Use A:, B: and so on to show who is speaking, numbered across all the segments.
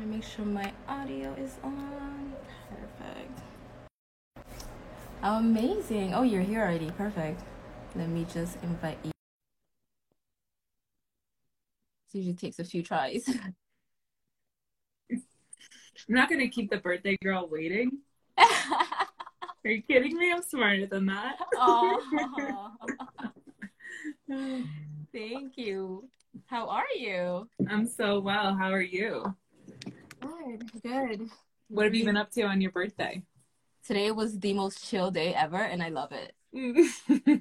A: Let me make sure my audio is on. Perfect. Amazing. Oh, you're here already. Perfect. Let me just invite you. It usually takes a few tries.
B: I'm not gonna keep the birthday girl waiting. Are you kidding me? I'm smarter than that.
A: oh, thank you. How are you?
B: I'm so well. How are you?
A: Good, good.
B: What have you been up to on your birthday?
A: Today was the most chill day ever, and I love it.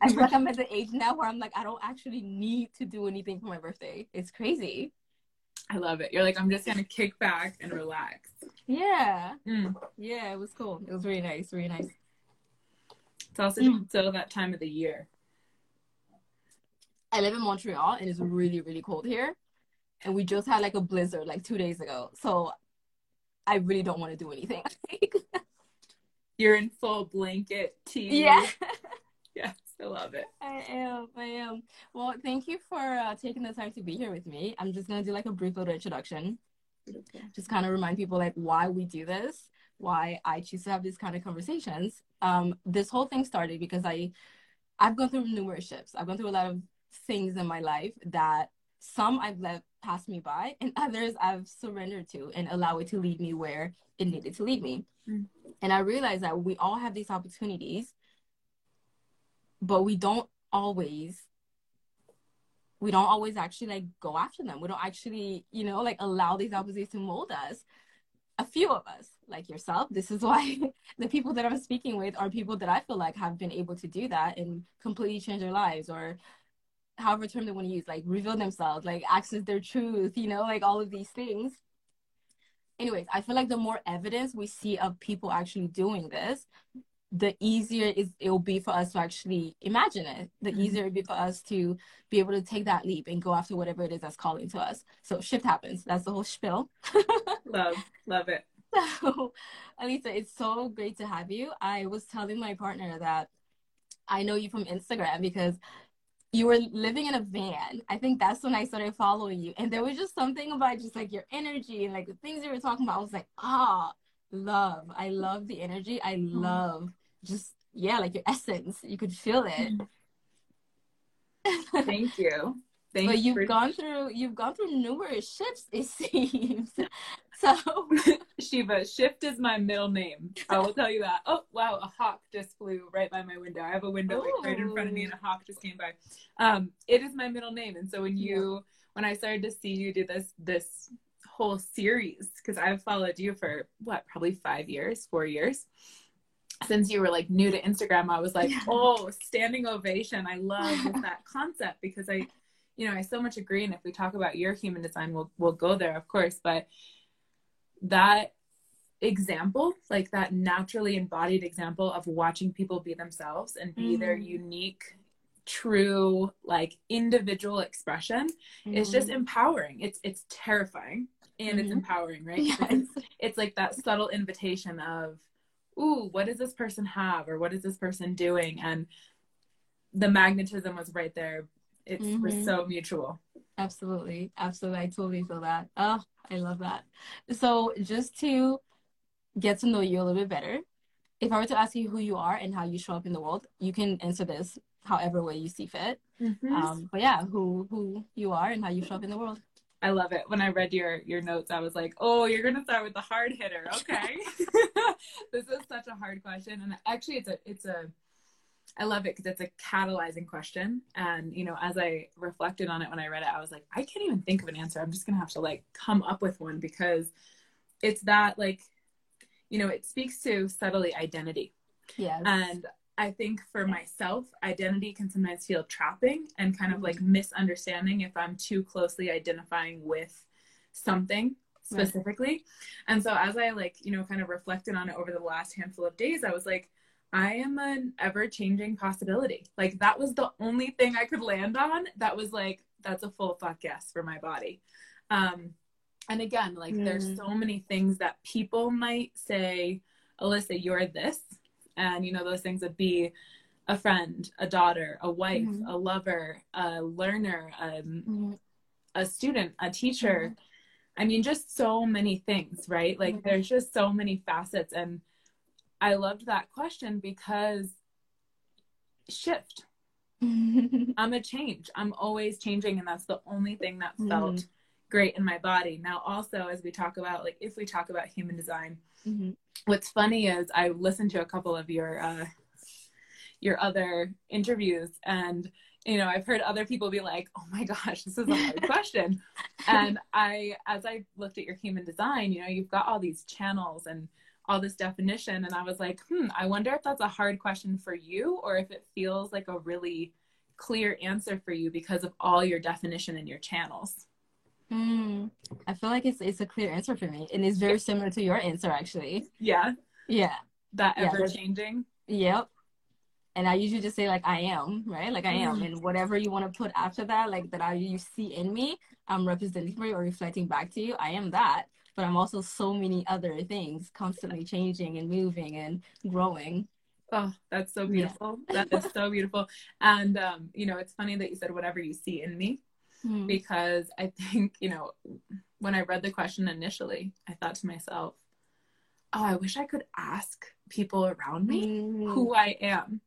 A: I feel like I'm at the age now where I'm like, I don't actually need to do anything for my birthday. It's crazy.
B: I love it. You're like, I'm just gonna kick back and relax.
A: Yeah.
B: Mm.
A: Yeah, it was cool. It was really nice, really nice.
B: It's also
A: Mm.
B: so that time of the year.
A: I live in Montreal and it's really, really cold here. And we just had like a blizzard like two days ago. So I really don't want to do anything.
B: You're in full blanket tee.
A: yeah.
B: Yes, I love it.
A: I am. I am. Well, thank you for uh, taking the time to be here with me. I'm just going to do like a brief little introduction. Okay. just kind of remind people like why we do this, why I choose to have these kind of conversations. Um, this whole thing started because I, I've gone through numerous shifts. I've gone through a lot of things in my life that some I've let pass me by, and others I've surrendered to and allow it to lead me where it needed to lead me.
B: Mm.
A: And I realized that we all have these opportunities, but we don't always we don't always actually like go after them. We don't actually, you know, like allow these opportunities to mold us. A few of us, like yourself, this is why the people that I'm speaking with are people that I feel like have been able to do that and completely change their lives or however term they want to use, like reveal themselves, like access their truth, you know, like all of these things. Anyways, I feel like the more evidence we see of people actually doing this, the easier is it will be for us to actually imagine it. The
B: Mhm.
A: easier it will be for us to be able to take that leap and go after whatever it is that's calling to us. So shift happens. That's the whole spiel.
B: Love, love it.
A: So, Alyssa, it's so great to have you. I was telling my partner that I know you from Instagram because you were living in a van. I think that's when I started following you. And there was just something about just like your energy and like the things you were talking about. I was like, ah, love. I love the energy. I love just, yeah, like your essence. You could feel it.
B: Thank you. Thank
A: but you've
B: for-
A: gone through you've gone through numerous shifts, it seems. So
B: Shiva, Shift is my middle name. I will tell you that. Oh, wow, a hawk just flew right by my window. I have a window like, right in front of me and a hawk just came by. Um, it is my middle name. And so when you when I started to see you do this this whole series, because I've followed you for what, probably five years, four years. Since you were like new to Instagram, I was like,
A: Yeah.
B: oh, standing ovation. I love that concept because I, you know, I so much agree. And if we talk about your human design, we'll we'll go there, of course. But that example, like that naturally embodied example of watching people be themselves and be their
A: Mhm.
B: unique, true, like individual expression is just empowering. It's it's terrifying and it's
A: Mhm.
B: empowering, right?
A: Yes.
B: Because it's like that subtle invitation of, ooh, what does this person have or what is this person doing? And the magnetism was right there. It was
A: Mhm.
B: so mutual.
A: Absolutely. Absolutely. I totally feel that. Oh, I love that. So, just to get to know you a little bit better, if I were to ask you who you are and how you show up in the world, you can answer this however way you see fit. Um, but yeah, who who you are and how you show up in the world.
B: I love it. When I read your your notes, I was like, "Oh, you're gonna start with the hard hitter." Okay, this is such a hard question, and actually, it's a it's a I love it because it's a catalyzing question. And you know, as I reflected on it when I read it, I was like, I can't even think of an answer. I'm just gonna have to like come up with one because it's that like, you know, it speaks to subtly identity.
A: Yes.
B: And I think for myself, identity can sometimes feel trapping and kind of like mm-hmm. misunderstanding if I'm too closely identifying with something
A: Right.
B: specifically. And so as I like, you know, kind of reflected on it over the last handful of days, I was like, I am an ever changing possibility. Like that was the only thing I could land on that was like, that's a full fuck yes for my body. Um, and again, like there's
A: Mm.
B: so many things that people might say, Alyssa, you're this. And, you know, those things would be a friend, a daughter, a wife,
A: Mhm.
B: a lover, a learner, um,
A: Mhm.
B: a student, a teacher. I mean, just so many things, right? Like,
A: Mm-hmm.
B: there's just so many facets. And I loved that question because shift. I'm a change. I'm always changing. And that's the only thing that felt
A: Mhm.
B: great in my body. Now, also, as we talk about, like, if we talk about human design,
A: Mhm.
B: what's funny is I listened to a couple of your, uh, your other interviews and you know i've heard other people be like oh my gosh this is a hard question and i as i looked at your human design you know you've got all these channels and all this definition and i was like hmm i wonder if that's a hard question for you or if it feels like a really clear answer for you because of all your definition and your channels
A: Mm, I feel like it's it's a clear answer for me, and it's very similar to your answer actually.
B: yeah
A: Yeah.
B: that ever changing
A: Yep. And I usually just say like I am, right? Like I am,
B: Mm.
A: and whatever you want to put after that, like that I you see in me, I'm representing you or reflecting back to you. I am that, but I'm also so many other things, constantly changing and moving and growing.
B: Oh, that's so
A: Yeah.
B: beautiful. That is so beautiful. And um, you know, it's funny that you said whatever you see in me
A: Mm.
B: because I think, you know, when I read the question initially, I thought to myself, oh, I wish I could ask people around me
A: Mm.
B: who I am.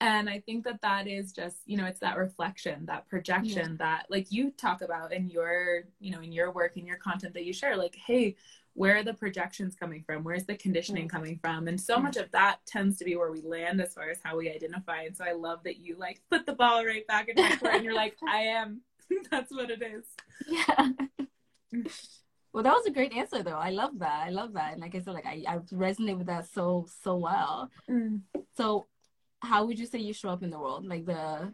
B: And I think that that is just, you know, it's that reflection, that projection that like you talk about in your, you know, in your work, in your content that you share, like, hey, where are the projections coming from? Where's the conditioning
A: Yeah.
B: coming from? And so
A: Yeah.
B: much of that tends to be where we land as far as how we identify. And so I love that you like put the ball right back in my court and you're like, I am. That's what it is.
A: Yeah. well, that was a great answer, though. I love that. I love that. And like I said, like I, I resonate with that so so well. Mm. So, how would you say you show up in the world? Like the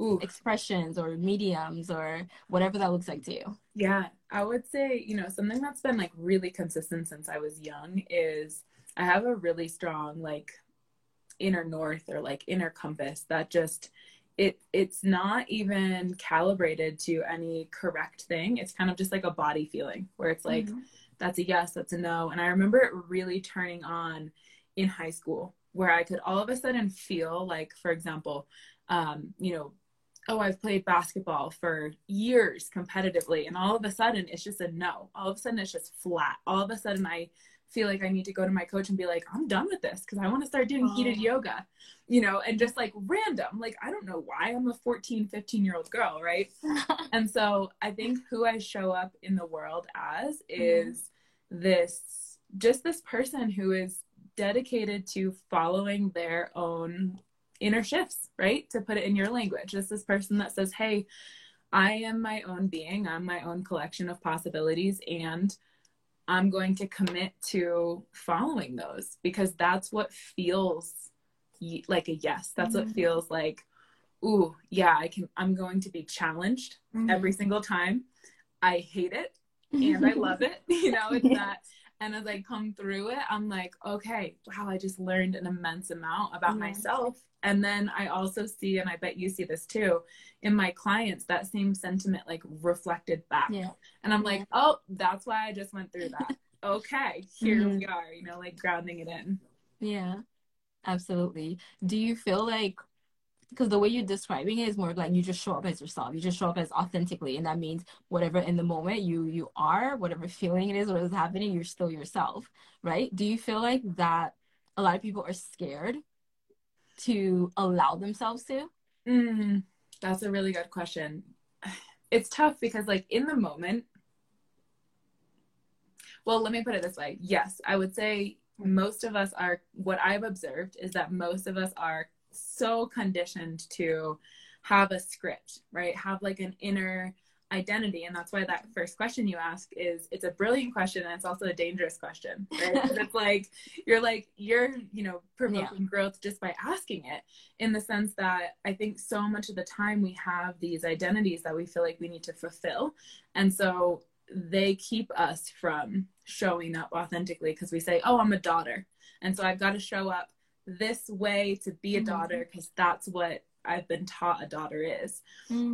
B: Ooh,
A: expressions or mediums or whatever that looks like to you.
B: Yeah, I would say, you know, something that's been like really consistent since I was young is I have a really strong like inner north or like inner compass that just it it's not even calibrated to any correct thing. It's kind of just like a body feeling where it's like
A: Mhm.
B: that's a yes, that's a no. And I remember it really turning on in high school where I could all of a sudden feel like, for example, um, you know, oh, I've played basketball for years competitively, and all of a sudden it's just a no. All of a sudden it's just flat. All of a sudden I feel like I need to go to my coach and be like, I'm done with this because I want to start doing heated
A: Oh.
B: yoga, you know, and just like random. Like, I don't know why I'm a 14, 15 year old girl, right? And so I think who I show up in the world as is this just this person who is dedicated to following their own inner shifts, right? To put it in your language. Just this person that says, Hey, I am my own being, I'm my own collection of possibilities, and I'm going to commit to following those because that's what feels like a yes. That's what
A: Mhm.
B: feels like, ooh, yeah, I can, I'm going to be challenged
A: Mm-hmm.
B: every single time. I hate it and I love it. You know, it's that. And as I come through it, I'm like, okay, wow, I just learned an immense amount about
A: Yeah.
B: myself. And then I also see, and I bet you see this too, in my clients, that same sentiment like reflected back.
A: Yeah.
B: And I'm like, oh, that's why I just went through that. okay, here
A: Mhm.
B: we are, you know, like grounding it in.
A: Yeah, absolutely. Do you feel like, because the way you're describing it is more like you just show up as yourself. You just show up as authentically, and that means whatever in the moment you you are, whatever feeling it is, what is happening, you're still yourself, right? Do you feel like that a lot of people are scared to allow themselves to?
B: Mm, that's a really good question. It's tough because, like, in the moment, well, let me put it this way. Yes, I would say most of us are, what I've observed is that most of us are so conditioned to have a script, right? Have like an inner identity. And that's why that first question you ask is it's a brilliant question and it's also a dangerous question, right? it's like, you're like, you're, you know, provoking growth just by asking it in the sense that I think so much of the time we have these identities that we feel like we need to fulfill. And so they keep us from showing up authentically because we say, oh, I'm a daughter. And so I've got to show up this way to be a
A: Mhm.
B: daughter because that's what I've been taught a daughter is.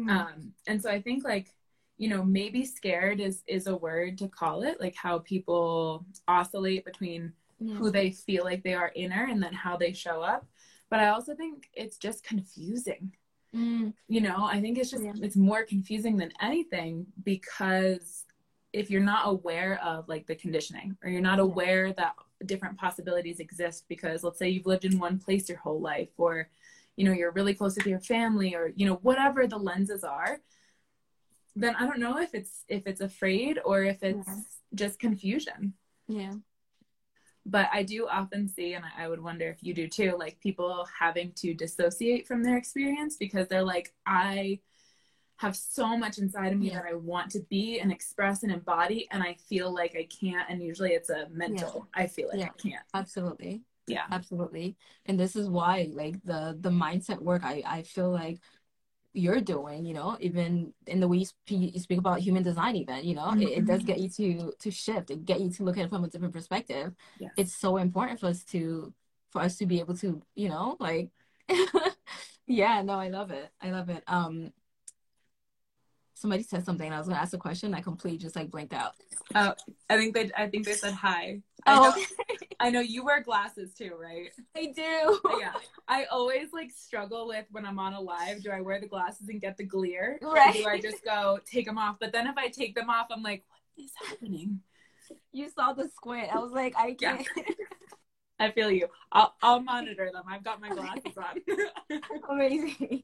B: Um, and so I think like, you know, maybe scared is is a word to call it, like how people oscillate between
A: Yeah.
B: who they feel like they are inner and then how they show up. But I also think it's just confusing.
A: Mm,
B: You know, I think it's just
A: Yeah.
B: it's more confusing than anything because if you're not aware of like the conditioning or you're not aware that different possibilities exist because let's say you've lived in one place your whole life or you know you're really close with your family or you know whatever the lenses are then i don't know if it's if it's afraid or if it's yeah. just confusion
A: yeah
B: but i do often see and i would wonder if you do too like people having to dissociate from their experience because they're like i have so much inside of me yeah. that I want to be and express and embody, and I feel like I can't. And usually it's a mental. Yeah. I feel like yeah. I can't.
A: Absolutely.
B: Yeah.
A: Absolutely. And this is why, like the the mindset work, I I feel like you're doing you know even in the way you speak, you speak about human design even you know mm-hmm. it, it, does get you to to shift and get you to look at it from a different perspective yes. it's so important for us to for us to be able to you know like yeah no i love it i love it um somebody said something and I was gonna ask a question. I completely just like blanked out.
B: Oh, I think they I think they said hi. I oh, know, okay. I know you wear glasses too, right?
A: I do.
B: Yeah. I always like struggle with when I'm on a live. Do I wear the glasses and get the glare?
A: Right.
B: do I just go take them off? But then if I take them off, I'm like, what is happening?
A: You saw the squint. I was like, I can't.
B: Yeah. I feel you. I'll I'll monitor them. I've got my glasses on.
A: Amazing.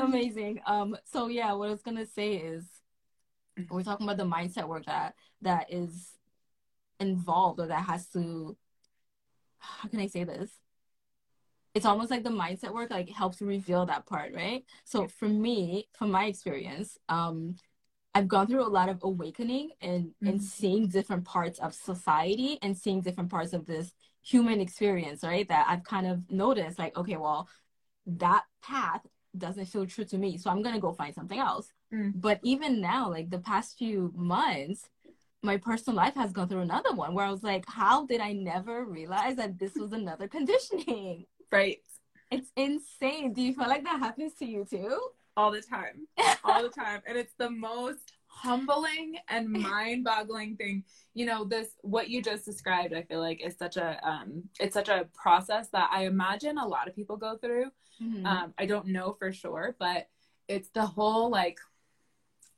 A: Amazing. Um, so yeah, what I was gonna say is we're talking about the mindset work that that is involved or that has to how can I say this? It's almost like the mindset work like helps reveal that part, right? So for me, from my experience, um, I've gone through a lot of awakening and mm-hmm. and seeing different parts of society and seeing different parts of this human experience, right? That I've kind of noticed like, okay, well, that path doesn't feel true to me so i'm gonna go find something else. Mm. but even now like the past few months my personal life has gone through another one where i was like how did i never realize that this was another conditioning?
B: Right.
A: It's insane. Do you feel like that happens to you too?
B: All the time. All the time. And it's the most humbling and mind-boggling thing. You know this what you just described i feel like is such a um it's such a process that i imagine a lot of people go through. Mm-hmm. um i don't know for sure but it's the whole like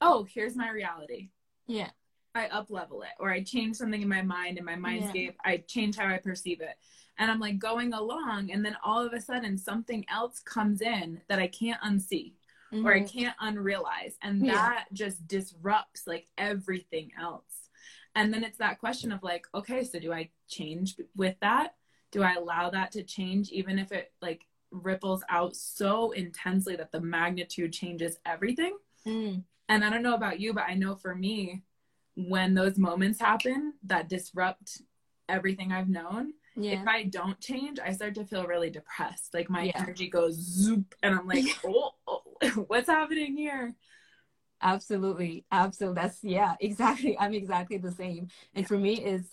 B: oh here's my reality.
A: Yeah.
B: I up level it or i change something in my mind in my mindscape yeah. i change how i perceive it. And i'm like going along and then all of a sudden something else comes in that i can't unsee mm-hmm. or I can't unrealize. And that yeah. just disrupts like everything else. And then it's that question of like, okay, so do I change with that? Do I allow that to change even if it like ripples out so intensely that the magnitude changes everything? Mm. And I don't know about you, but I know for me, when those moments happen that disrupt everything I've known, yeah. if I don't change, I start to feel really depressed. Like my yeah. energy goes zoop, and I'm like, oh, oh, what's happening here?
A: Absolutely, absolutely. That's yeah, exactly. I'm exactly the same. And for me, is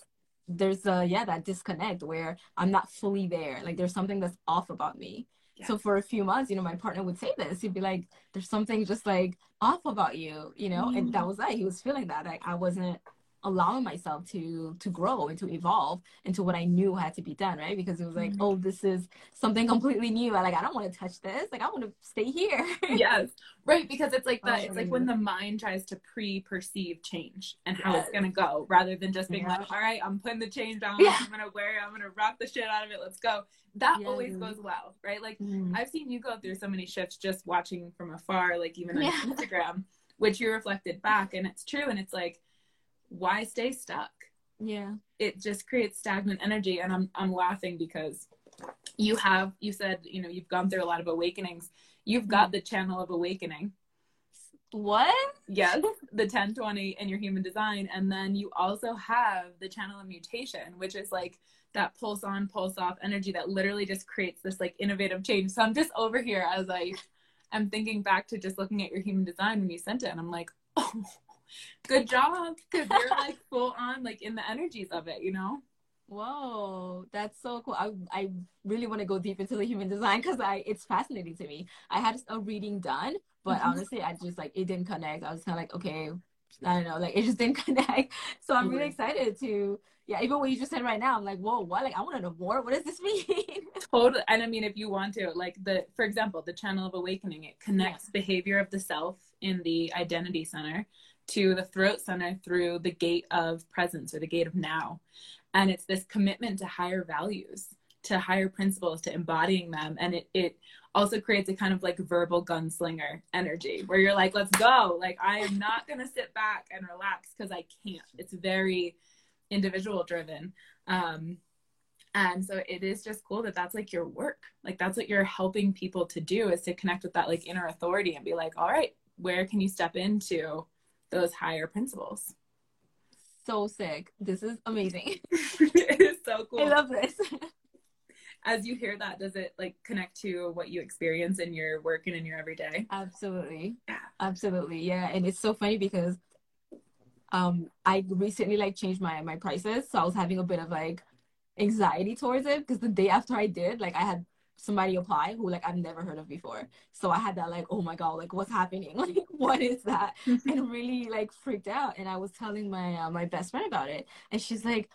A: there's a yeah that disconnect where I'm not fully there. Like there's something that's off about me. Yeah. So for a few months, you know, my partner would say this. He'd be like, "There's something just like off about you," you know, mm-hmm. and that was that. He was feeling that. Like I wasn't allowing myself to to grow and to evolve into what I knew had to be done, right? Because it was like, mm-hmm. oh, this is something completely new. I like I don't want to touch this. Like I want to stay here.
B: yes. Right, because it's like that. Oh, it's like when the mind tries to pre-perceive change and how yes. it's gonna go, rather than just being yeah. like, all right, I'm putting the change on. Yeah. I'm gonna wear it. I'm gonna rock the shit out of it. Let's go. That yes. always goes well, right? Like mm-hmm. I've seen you go through so many shifts just watching from afar, like even on yeah. Instagram, which you reflected back, and it's true. And it's like why stay stuck?
A: Yeah.
B: It just creates stagnant energy. And I'm I'm laughing because you have you said, you know, you've gone through a lot of awakenings. You've got mm. the channel of awakening.
A: What?
B: Yes, the 1020 in your human design. And then you also have the channel of mutation, which is like that pulse on, pulse off energy that literally just creates this like innovative change. So I'm just over here as I am thinking back to just looking at your human design when you sent it. And I'm like, oh, good job because you're like full on like in the energies of it you know?
A: Whoa that's so cool. I, I really want to go deep into the human design because i it's fascinating to me. I had a reading done but mm-hmm. honestly i just like it didn't connect. I was kind of like okay i don't know like it just didn't connect. So i'm mm-hmm. really excited to yeah even what you just said right now i'm like whoa what? Like i want to know more. What does this mean?
B: Totally and i mean if you want to like the for example the channel of awakening it connects yeah. behavior of the self in the identity center to the throat center through the gate of presence or the gate of now. And it's this commitment to higher values, to higher principles, to embodying them. And it, it also creates a kind of like verbal gunslinger energy where you're like, let's go. Like, I am not going to sit back and relax because I can't. It's very individual driven. Um, and so it is just cool that that's like your work. Like, that's what you're helping people to do is to connect with that like inner authority and be like, all right, where can you step into those higher principles?
A: So sick. This is amazing.
B: it is so cool.
A: I love this.
B: As you hear that, does it like connect to what you experience in your work and in your everyday?
A: Absolutely. Yeah. Absolutely. Yeah. And it's so funny because um I recently like changed my my prices. So I was having a bit of like anxiety towards it because the day after I did, like I had somebody apply who like I've never heard of before. So I had that like, oh my god, like what's happening? Like what is that? and really like freaked out. And I was telling my uh, my best friend about it, and she's like,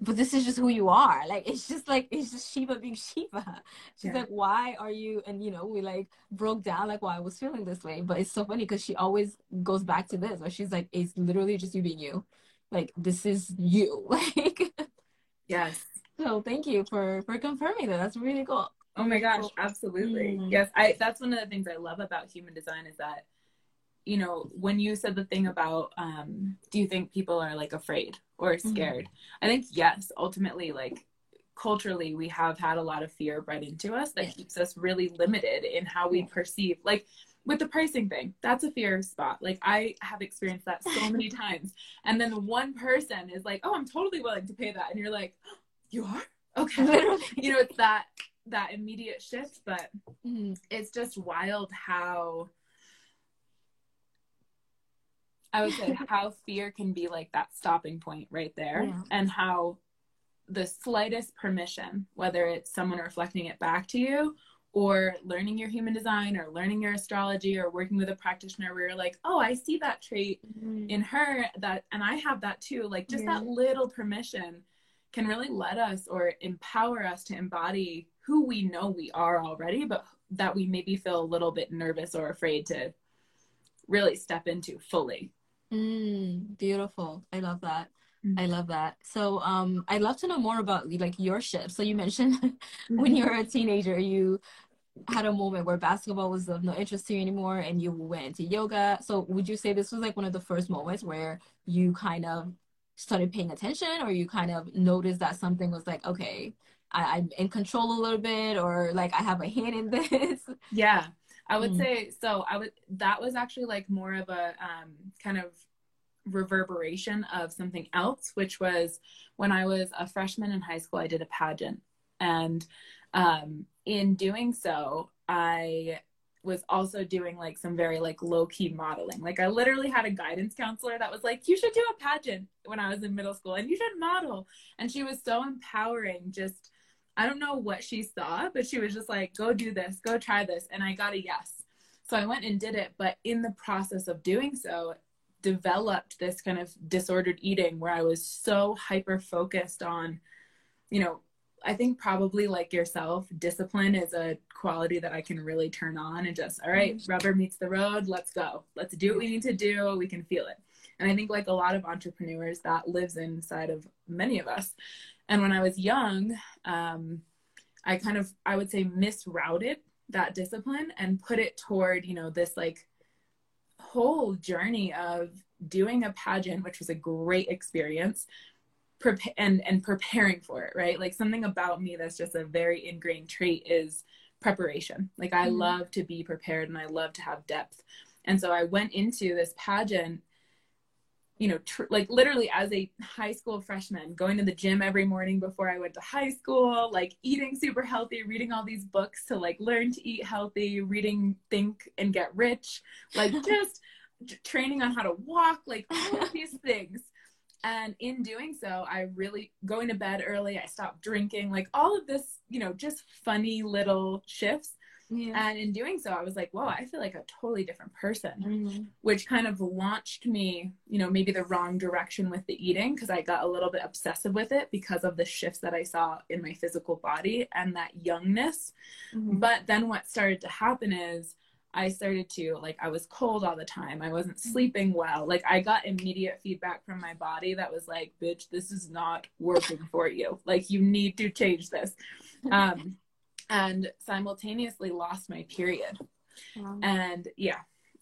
A: but this is just who you are. Like it's just like it's just Shiva being Shiva. She's yeah. like, why are you? And you know, we like broke down like why I was feeling this way. But it's so funny because she always goes back to this, where she's like, it's literally just you being you. Like this is you. Like
B: yes.
A: So thank you for for confirming that. That's really cool.
B: Oh my gosh, absolutely. Mm. Yes, I that's one of the things I love about human design is that you know, when you said the thing about um do you think people are like afraid or mm-hmm. scared? Mm-hmm. I think yes, ultimately like culturally we have had a lot of fear bred into us that yeah. keeps us really limited in how we perceive like with the pricing thing that's a fear spot like i have experienced that so many times and then the one person is like oh i'm totally willing to pay that and you're like you are okay you know it's that that immediate shift, but mm-hmm. it's just wild how I would say how fear can be like that stopping point right there, yeah. and how the slightest permission, whether it's someone reflecting it back to you or learning your human design or learning your astrology or working with a practitioner where you're like, oh, I see that trait mm-hmm. in her that and I have that too. Like just yeah. that little permission can really let us or empower us to embody who we know we are already, but that we maybe feel a little bit nervous or afraid to really step into fully.
A: Mm, beautiful. I love that. Mm-hmm. I love that. So um I'd love to know more about like your shift. So you mentioned when you were a teenager you had a moment where basketball was of no interest to you anymore and you went into yoga. So would you say this was like one of the first moments where you kind of started paying attention or you kind of noticed that something was like, okay, I, am in control a little bit or like I have a hand in this.
B: Yeah. I would mm. say so I would that was actually like more of a um, kind of reverberation of something else, which was when I was a freshman in high school, I did a pageant. And um, in doing so, I was also doing like some very like low key modeling. Like I literally had a guidance counselor that was like, "You should do a pageant" when I was in middle school, and you should model. And she was so empowering, just I don't know what she saw, but she was just like, go do this, go try this. And I got a yes. So I went and did it. But in the process of doing so, developed this kind of disordered eating where I was so hyper focused on, you know, I think probably like yourself, discipline is a quality that I can really turn on and just, all right, mm-hmm. rubber meets the road, let's go. Let's do what we need to do. We can feel it. And I think like a lot of entrepreneurs, that lives inside of many of us. And when I was young, um, I kind of, I would say, misrouted that discipline and put it toward, you know, this like whole journey of doing a pageant, which was a great experience, prep- and and preparing for it, right? Like something about me that's just a very ingrained trait is preparation. Like I mm-hmm. love to be prepared and I love to have depth. And so I went into this pageant you know, tr- like literally as a high school freshman, going to the gym every morning before I went to high school, like eating super healthy, reading all these books to like learn to eat healthy, reading Think and Get Rich, like just training on how to walk, like all of these things. And in doing so, I really going to bed early, I stopped drinking, like all of this, you know, just funny little shifts yeah. And in doing so, I was like, whoa, I feel like a totally different person, mm-hmm. which kind of launched me, you know, maybe the wrong direction with the eating because I got a little bit obsessive with it because of the shifts that I saw in my physical body and that youngness. Mm-hmm. But then what started to happen is, I started to like I was cold all the time. I wasn't sleeping well. Like I got immediate feedback from my body that was like, "Bitch, this is not working for you. Like you need to change this." Um and simultaneously lost my period. Wow. And yeah.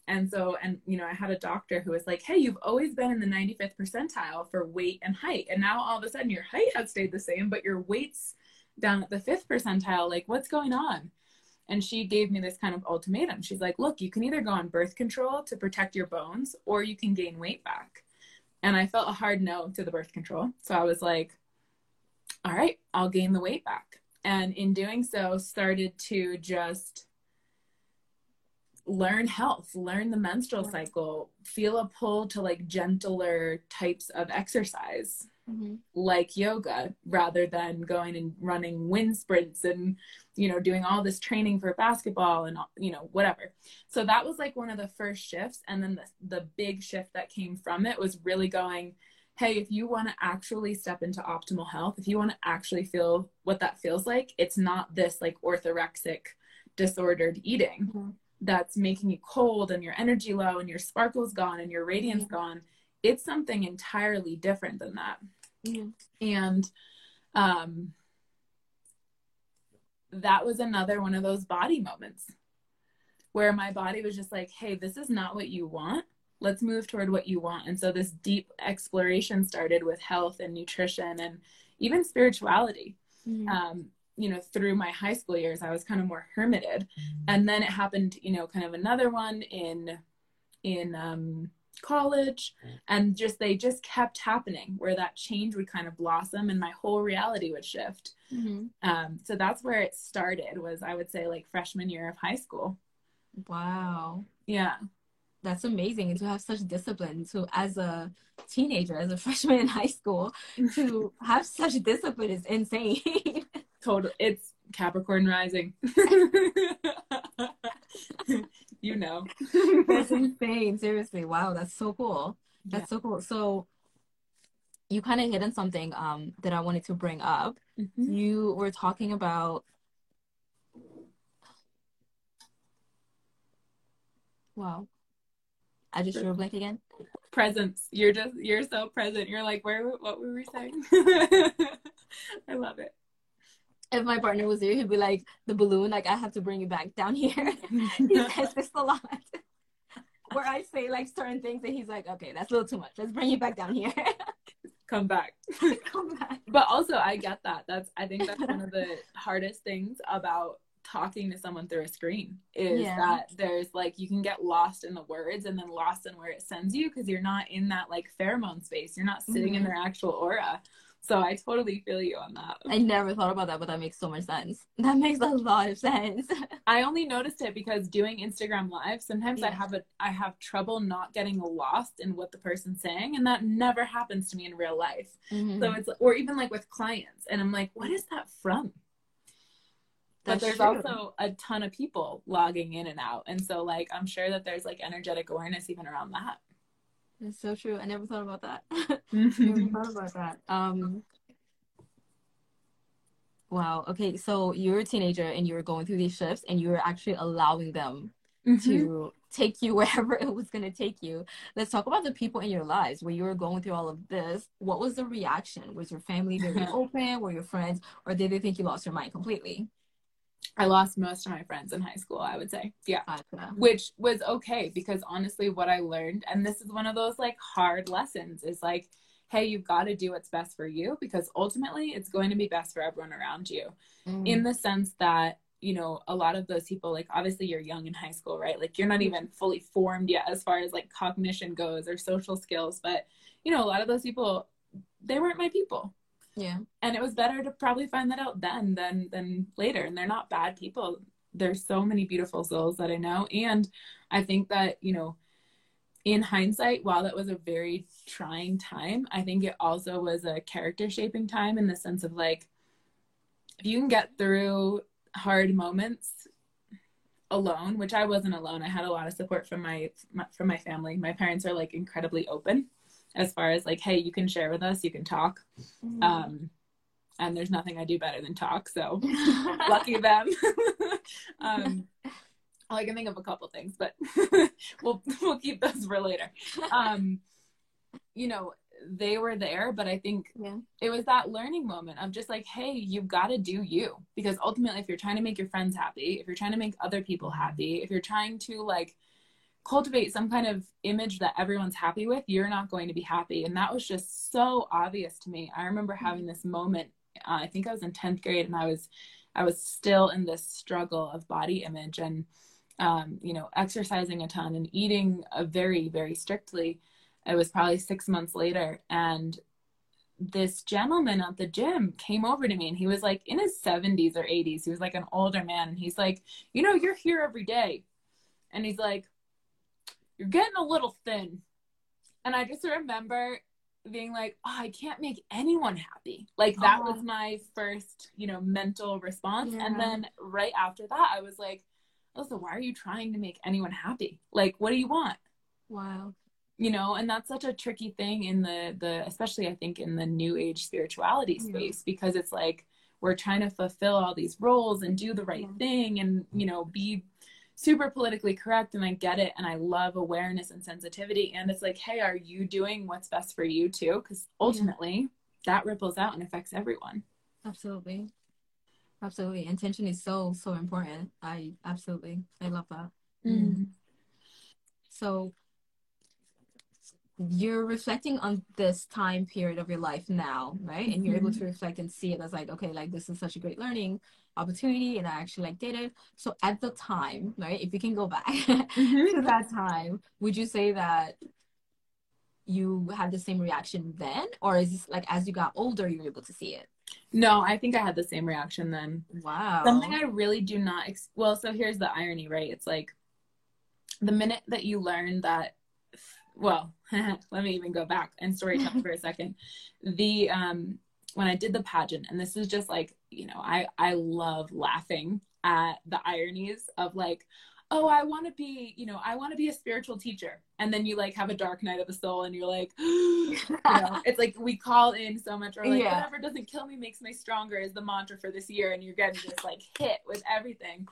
B: And so and you know, I had a doctor who was like, "Hey, you've always been in the 95th percentile for weight and height. And now all of a sudden your height has stayed the same, but your weight's down at the 5th percentile. Like what's going on?" And she gave me this kind of ultimatum. She's like, look, you can either go on birth control to protect your bones or you can gain weight back. And I felt a hard no to the birth control. So I was like, all right, I'll gain the weight back. And in doing so, started to just learn health, learn the menstrual cycle, feel a pull to like gentler types of exercise. Mm-hmm. like yoga rather than going and running wind sprints and you know doing all this training for basketball and you know whatever so that was like one of the first shifts and then the, the big shift that came from it was really going hey if you want to actually step into optimal health if you want to actually feel what that feels like it's not this like orthorexic disordered eating mm-hmm. that's making you cold and your energy low and your sparkle's gone and your radiance mm-hmm. gone it's something entirely different than that and um, that was another one of those body moments where my body was just like, hey, this is not what you want. Let's move toward what you want. And so this deep exploration started with health and nutrition and even spirituality. Mm-hmm. Um, you know, through my high school years, I was kind of more hermited. And then it happened, you know, kind of another one in in um college and just they just kept happening where that change would kind of blossom and my whole reality would shift mm-hmm. um, so that's where it started was i would say like freshman year of high school
A: wow
B: yeah
A: that's amazing to have such discipline to as a teenager as a freshman in high school to have such discipline is insane
B: total it's capricorn rising you know.
A: that's insane. Seriously. Wow, that's so cool. That's yeah. so cool. So you kind of hit on something um that I wanted to bring up. Mm-hmm. You were talking about Wow. I just drew a blank again.
B: Presence. You're just you're so present. You're like, where what were we saying? I love it
A: if my partner was here, he'd be like, the balloon, like, I have to bring you back down here. he says this a lot. Where I say like certain things, and he's like, okay, that's a little too much. Let's bring you back down here.
B: Come back. Come back. But also, I get that. That's, I think that's one of the hardest things about talking to someone through a screen is yeah. that there's like you can get lost in the words and then lost in where it sends you because you're not in that like pheromone space you're not sitting mm-hmm. in their actual aura so I totally feel you on that.
A: I never thought about that, but that makes so much sense. That makes a lot of sense.
B: I only noticed it because doing Instagram live, sometimes yeah. I have a I have trouble not getting lost in what the person's saying, and that never happens to me in real life. Mm-hmm. So it's or even like with clients, and I'm like, what is that from? That's but there's true. also a ton of people logging in and out, and so like I'm sure that there's like energetic awareness even around that.
A: That's so true. I never thought about that. never thought about that. Um, wow. Okay. So you're a teenager and you were going through these shifts and you were actually allowing them mm-hmm. to take you wherever it was going to take you. Let's talk about the people in your lives where you were going through all of this. What was the reaction? Was your family very open? Were your friends, or did they think you lost your mind completely?
B: I lost most of my friends in high school, I would say. Yeah. Gotcha. Which was okay because honestly, what I learned, and this is one of those like hard lessons, is like, hey, you've got to do what's best for you because ultimately it's going to be best for everyone around you. Mm. In the sense that, you know, a lot of those people, like obviously you're young in high school, right? Like you're not mm. even fully formed yet as far as like cognition goes or social skills. But, you know, a lot of those people, they weren't my people
A: yeah.
B: And it was better to probably find that out then than than later. And they're not bad people. There's so many beautiful souls that I know. And I think that, you know, in hindsight, while that was a very trying time, I think it also was a character shaping time in the sense of like, if you can get through hard moments alone, which I wasn't alone. I had a lot of support from my, my from my family. My parents are like incredibly open as far as like, hey, you can share with us, you can talk. Mm-hmm. Um, and there's nothing I do better than talk. So lucky them. um, I can think of a couple things, but we'll we'll keep those for later. Um, you know, they were there, but I think
A: Yeah.
B: it was that learning moment of just like, hey, you've got to do you. Because ultimately, if you're trying to make your friends happy, if you're trying to make other people happy, if you're trying to like cultivate some kind of image that everyone's happy with, you're not going to be happy. And that was just so obvious to me. I remember having this moment. Uh, I think I was in 10th grade and I was I was still in this struggle of body image and um, you know, exercising a ton and eating a very, very strictly. It was probably six months later, and this gentleman at the gym came over to me, and he was like in his 70s or 80s. He was like an older man, and he's like, You know, you're here every day. And he's like, You're getting a little thin. And I just remember being like, oh, I can't make anyone happy. Like that
A: Oh.
B: was my first, you know, mental response.
A: Yeah.
B: And then right after that, I was like, Alyssa, why are you trying to make anyone happy? Like, what do you want?
A: Wow.
B: You know, and that's such a tricky thing in the the especially I think in the new age spirituality
A: Yeah.
B: space because it's like we're trying to fulfill all these roles and do the right
A: Yeah.
B: thing and you know be super politically correct and I get it and I love awareness and sensitivity and it's like hey are you doing what's best for you too because ultimately that ripples out and affects everyone
A: Absolutely. Absolutely. Intention is so, so important. I absolutely, I love that. Mm. So you're reflecting on this time period of your life now, right? And you're able to reflect and see it as like, okay, like this is such a great learning opportunity and I actually like did it. So at the time, right, if you can go back to that time, would you say that you had the same reaction then? Or is this like as you got older you were able to see it?
B: no I think I had the same reaction then
A: Wow.
B: something I really do not ex- well so here's the irony right it's like the minute that you learn that well let me even go back and storytell for a second the um when I did the pageant and this is just like you know I I love laughing at the ironies of like oh I want to be you know I want to be a spiritual teacher. And then you like have a dark night of the soul and you're like you know, it's like we call in so much or like
A: Yeah.
B: whatever doesn't kill me makes me stronger is the mantra for this year and you're getting just like hit with everything.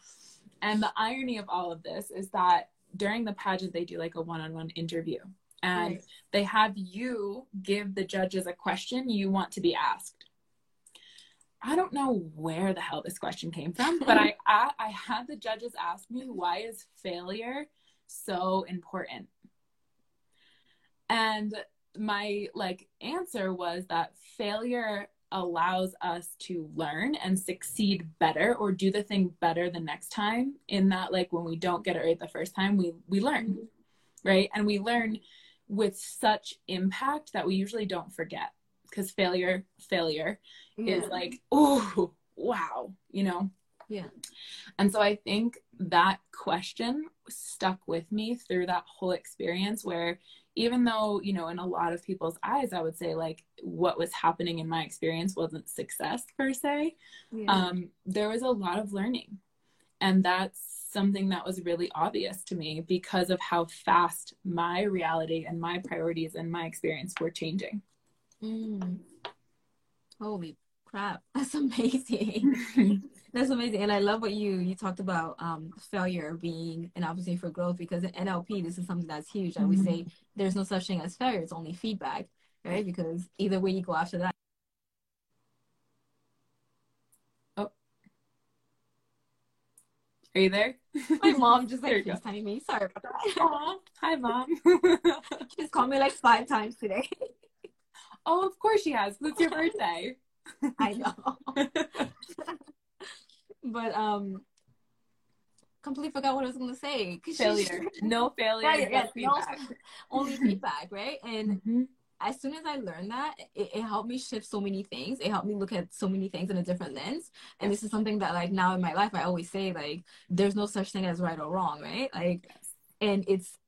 B: And the irony of all of this is that during the pageant they do like a one-on-one interview and
A: Right.
B: they have you give the judges a question you want to be asked. I don't know where the hell this question came from but I, I i had the judges ask me why is failure so important. And my like answer was that failure allows us to learn and succeed better or do the thing better the next time in that like when we don't get it right the first time we we learn mm-hmm. right? And we learn with such impact that we usually don't forget because failure failure
A: Yeah.
B: is like oh wow you know
A: Yeah.
B: and so i think that question stuck with me through that whole experience where even though you know in a lot of people's eyes i would say like what was happening in my experience wasn't success per se
A: Yeah.
B: um, there was a lot of learning. And that's something that was really obvious to me because of how fast my reality and my priorities and my experience were changing.
A: Mm. Holy crap. That's amazing. That's amazing. And I love what you you talked about um failure being an opportunity for growth because in NLP this is something that's huge. And we
B: Mhm.
A: say there's no such thing as failure, it's only feedback, right? Because either way you go after that.
B: Are you there?
A: My mom just like
B: you.
A: FaceTiming me. Sorry about that.
B: Aw, hi, mom.
A: She's called me like five times today.
B: oh, of course she has. It's your birthday.
A: I know. but um completely forgot what I was gonna say. 'Cause she-
B: failure. No failure.
A: Failure, yes, no- only feedback, right? And
B: Mhm.
A: As soon as I learned that, it, it helped me shift so many things. It helped me look at so many things in a different lens. And this is something that like now in my life I always say like there's no such thing as right or wrong, right? Like
B: Yes.
A: and it's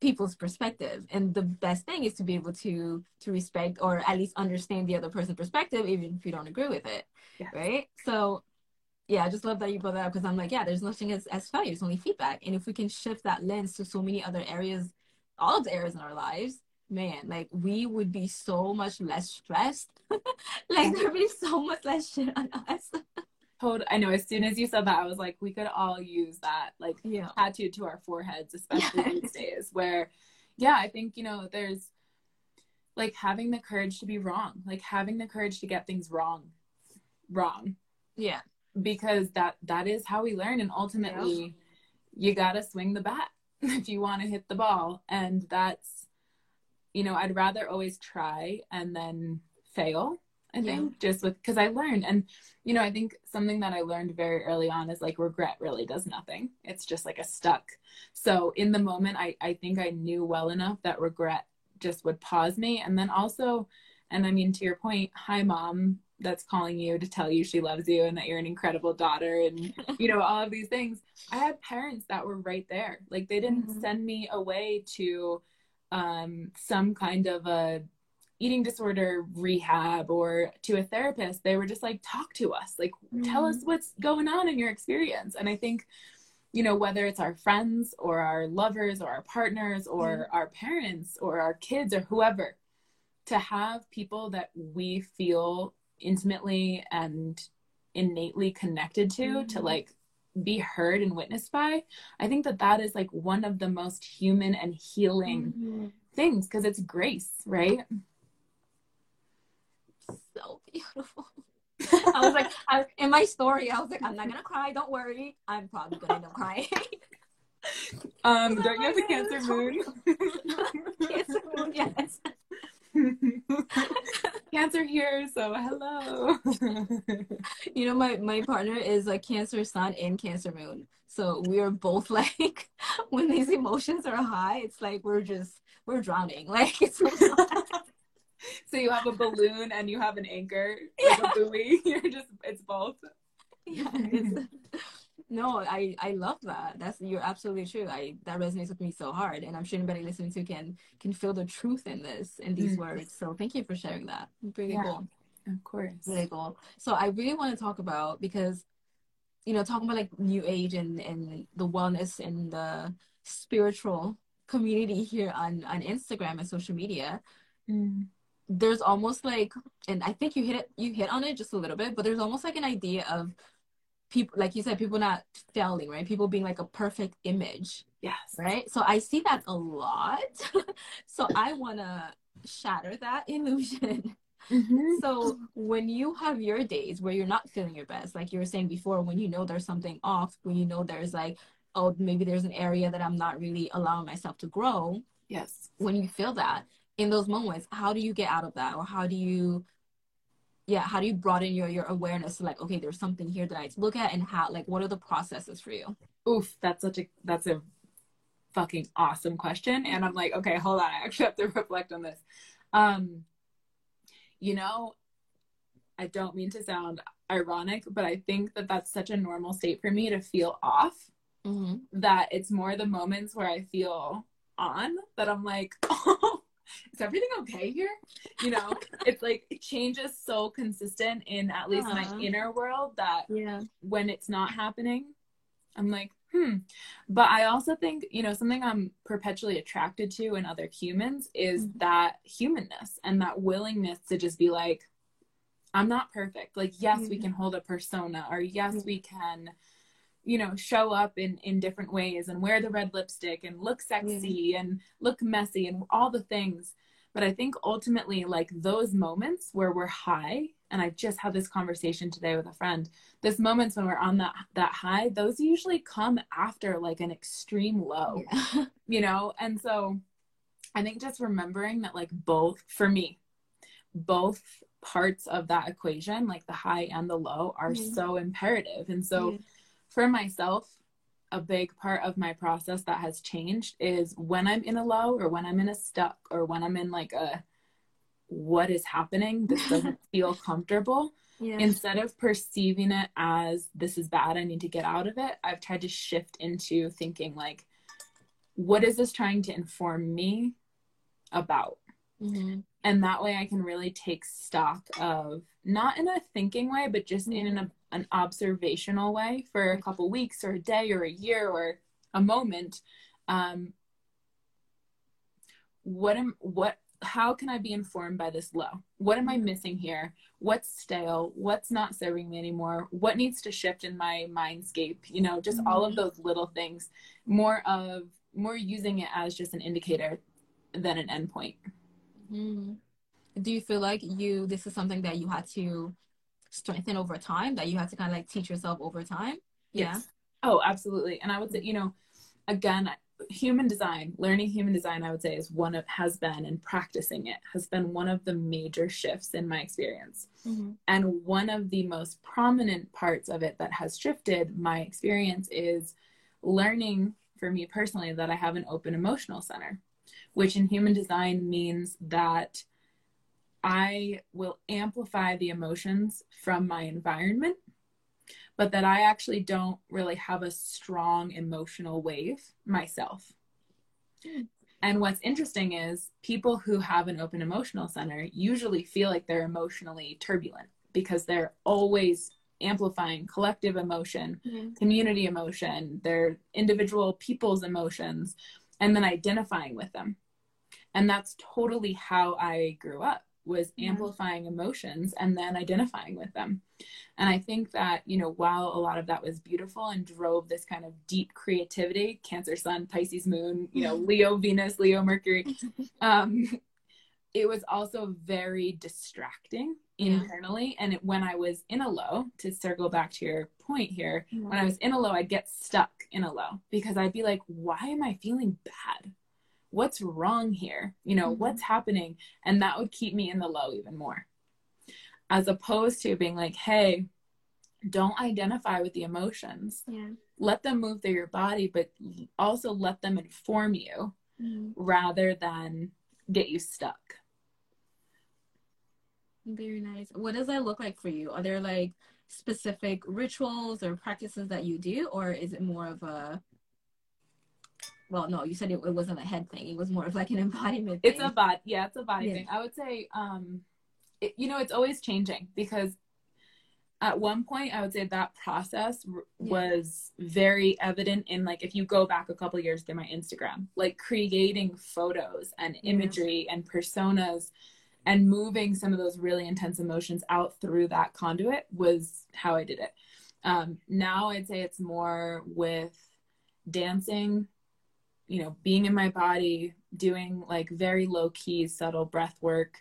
A: people's perspective. And the best thing is to be able to to respect or at least understand the other person's perspective even if you don't agree with it.
B: Yes.
A: Right? So yeah, I just love that you brought that up because I'm like, yeah, there's nothing as, as failure, it's only feedback. And if we can shift that lens to so many other areas, all of the areas in our lives, man, like we would be so much less stressed. like there'd be so much less shit on us.
B: told I know as soon as you said that, I was like, we could all use that like
A: Yeah.
B: tattooed to our foreheads, especially
A: Yes.
B: these days where yeah, I think, you know, there's like having the courage to be wrong, like having the courage to get things wrong. Wrong.
A: Yeah.
B: Because that that is how we learn and ultimately you gotta swing the bat if you want to hit the ball. And that's you know, I'd rather always try and then fail. I
A: Yeah.
B: think just with because I learned and you know I think something that I learned very early on is like regret really does nothing. It's just like a stuck. So in the moment, I I think I knew well enough that regret just would pause me, and then also, and I mean to your point, hi mom, that's calling you to tell you she loves you and that you're an incredible daughter and you know all of these things. I had parents that were right there. Like they didn't
A: Mhm.
B: send me away to um, some kind of a eating disorder rehab or to a therapist. They were just like, talk to us, like tell us what's going on in your experience. And I think, you know, whether it's our friends or our lovers or our partners or our parents or our kids or whoever, to have people that we feel intimately and innately connected to, to
A: Mhm.
B: like be heard and witnessed by, I think that that is like one of the most human and healing
A: Mhm.
B: things because it's grace, right?
A: So beautiful. I was like, I, in my story, I was like, I'm not gonna cry. Don't worry. I'm probably gonna end up crying.
B: Um, don't you have a Cancer moon?
A: Cancer moon, yes.
B: Cancer here, so hello.
A: You know, my my partner is a Cancer Sun and Cancer Moon, so we are both like, when these emotions are high, it's like we're just we're drowning. Like it's
B: so you have a balloon and you have an anchor, like a buoy. You're just it's both.
A: yeah, it's, no, I I love that. That's you're absolutely true. I that resonates with me so hard, and I'm sure anybody listening to can can feel the truth in this in these
B: Mm.
A: words. So thank you for sharing that. Really
B: Yeah.
A: cool.
B: Of course.
A: Really cool. So I really want to talk about because you know talking about like new age and and the wellness and the spiritual community here on on Instagram and social media.
B: Mm.
A: there's almost like and i think you hit it you hit on it just a little bit but there's almost like an idea of people like you said people not failing right people being like a perfect image
B: Yes.
A: right so i see that a lot so i want to shatter that illusion
B: Mhm.
A: so when you have your days where you're not feeling your best like you were saying before when you know there's something off when you know there's like oh maybe there's an area that i'm not really allowing myself to grow
B: Yes.
A: when you feel that in those moments how do you get out of that or how do you yeah how do you broaden your your awareness to like okay there's something here that i need to look at and how like what are the processes for you
B: Oof, that's such a that's a fucking awesome question. And I'm like, okay, hold on, I actually have to reflect on this. Um, you know, I don't mean to sound ironic, but I think that that's such a normal state for me to feel off.
A: mm-hmm.
B: That it's more the moments where I feel on that I'm like, oh, is everything okay here? You know, it's like change is so consistent in at least
A: Uh-huh.
B: my inner world that
A: yeah
B: when it's not happening, I'm like, hmm. But I also think, you know, something I'm perpetually attracted to in other humans is
A: Mhm.
B: that humanness and that willingness to just be like, I'm not perfect. Like, yes, we
A: Mhm.
B: can hold a persona, or yes,
A: Mhm.
B: we can, you know, show up in in different ways and wear the red lipstick and look sexy and look messy and all the things. But I think ultimately, like those moments where we're high, and I just had this conversation today with a friend. Those moments when we're on that that high, those usually come after like an extreme low
A: yeah
B: you know and so i think just remembering that like both for me both parts of that equation like the high and the low are
A: Mhm.
B: so imperative and so
A: Yeah.
B: For myself a big part of my process that has changed is when i'm in a low or when i'm in a stuck or when i'm in like a what is happening this doesn't feel comfortable
A: yeah.
B: instead of perceiving it as this is bad i need to get out of it i've tried to shift into thinking like what is this trying to inform me about?
A: Mm-hmm.
B: and that way i can really take stock of not in a thinking way but just in an, an observational way for a couple weeks or a day or a year or a moment um what am what how can I be informed by this low? What am I missing here? What's stale? What's not serving me anymore? What needs to shift in my mindscape? You know, just mm-hmm. all of mm-hmm. those little things. More of more using it as just an indicator than an endpoint.
A: Mm-hmm. Do you feel like you this is something that you had to strengthen over time? That you had to kind of like teach yourself over time?
B: Yes. Yeah. Oh, absolutely. And I would say, you know, again, human design, learning human design, I would say, is one of has been and practicing it has been one of the major shifts in my experience. Mm-hmm. And one of the most prominent parts of it that has shifted my experience is learning for me personally that I have an open emotional center, which in human design means that I will amplify the emotions from my environment but that I actually don't really have a strong emotional wave myself. And what's interesting is people who have an open emotional center usually feel like they're emotionally turbulent because they're always amplifying collective emotion, mm-hmm. community emotion, their individual people's emotions, and then identifying with them. And that's totally how I grew up was mm-hmm. amplifying emotions and then identifying with them. And I think that, you know, while a lot of that was beautiful and drove this kind of deep creativity, Cancer Sun, Pisces Moon, you know, mm-hmm. Leo Venus, Leo Mercury, um, it was also very distracting internally. Yeah. And it, when I was in a low, to circle back to your point here, yeah. when I mm-hmm. was in a low, I'd get stuck in a low because I'd be like, why am I feeling bad? What's wrong here? You know, mm-hmm. what's happening? And that would keep me in the low even more. As opposed to being like, hey, don't identify with the emotions. Yeah. Let them move through your body, but also let them inform you mm-hmm. rather than get you stuck.
A: Very nice. What does that look like for you? Are there like specific rituals or practices that you do, or is it more of a well no you said it, it, wasn't a head thing it was more of like an embodiment
B: thing. it's a body yeah it's a body yeah. thing i would say um it, you know it's always changing because at one point i would say that process r- yeah. was very evident in like if you go back a couple years through my instagram like creating photos and imagery yeah. and personas and moving some of those really intense emotions out through that conduit was how i did it um, now i'd say it's more with dancing you know, being in my body, doing like very low key, subtle breath work,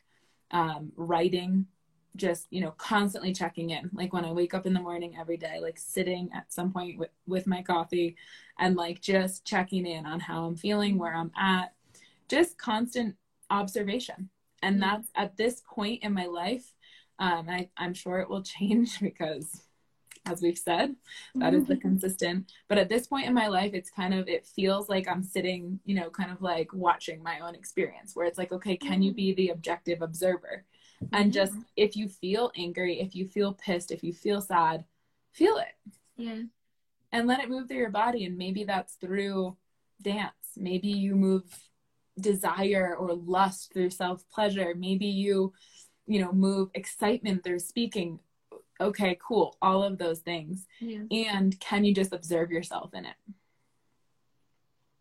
B: um, writing, just, you know, constantly checking in. Like when I wake up in the morning every day, like sitting at some point with, with my coffee and like just checking in on how I'm feeling, where I'm at, just constant observation. And mm-hmm. that's at this point in my life. Um, I, I'm sure it will change because as we've said that is the mm-hmm. consistent. But at this point in my life it's kind of it feels like i'm sitting you know kind of like watching my own experience where it's like okay can you be the objective observer? And just mm-hmm. if you feel angry if you feel pissed if you feel sad feel it.
A: Yeah.
B: And let it move through your body. And maybe that's through dance. Maybe you move desire or lust through self pleasure maybe you you know move excitement through speaking okay, cool, all of those things. Yeah. And can you just observe yourself in it?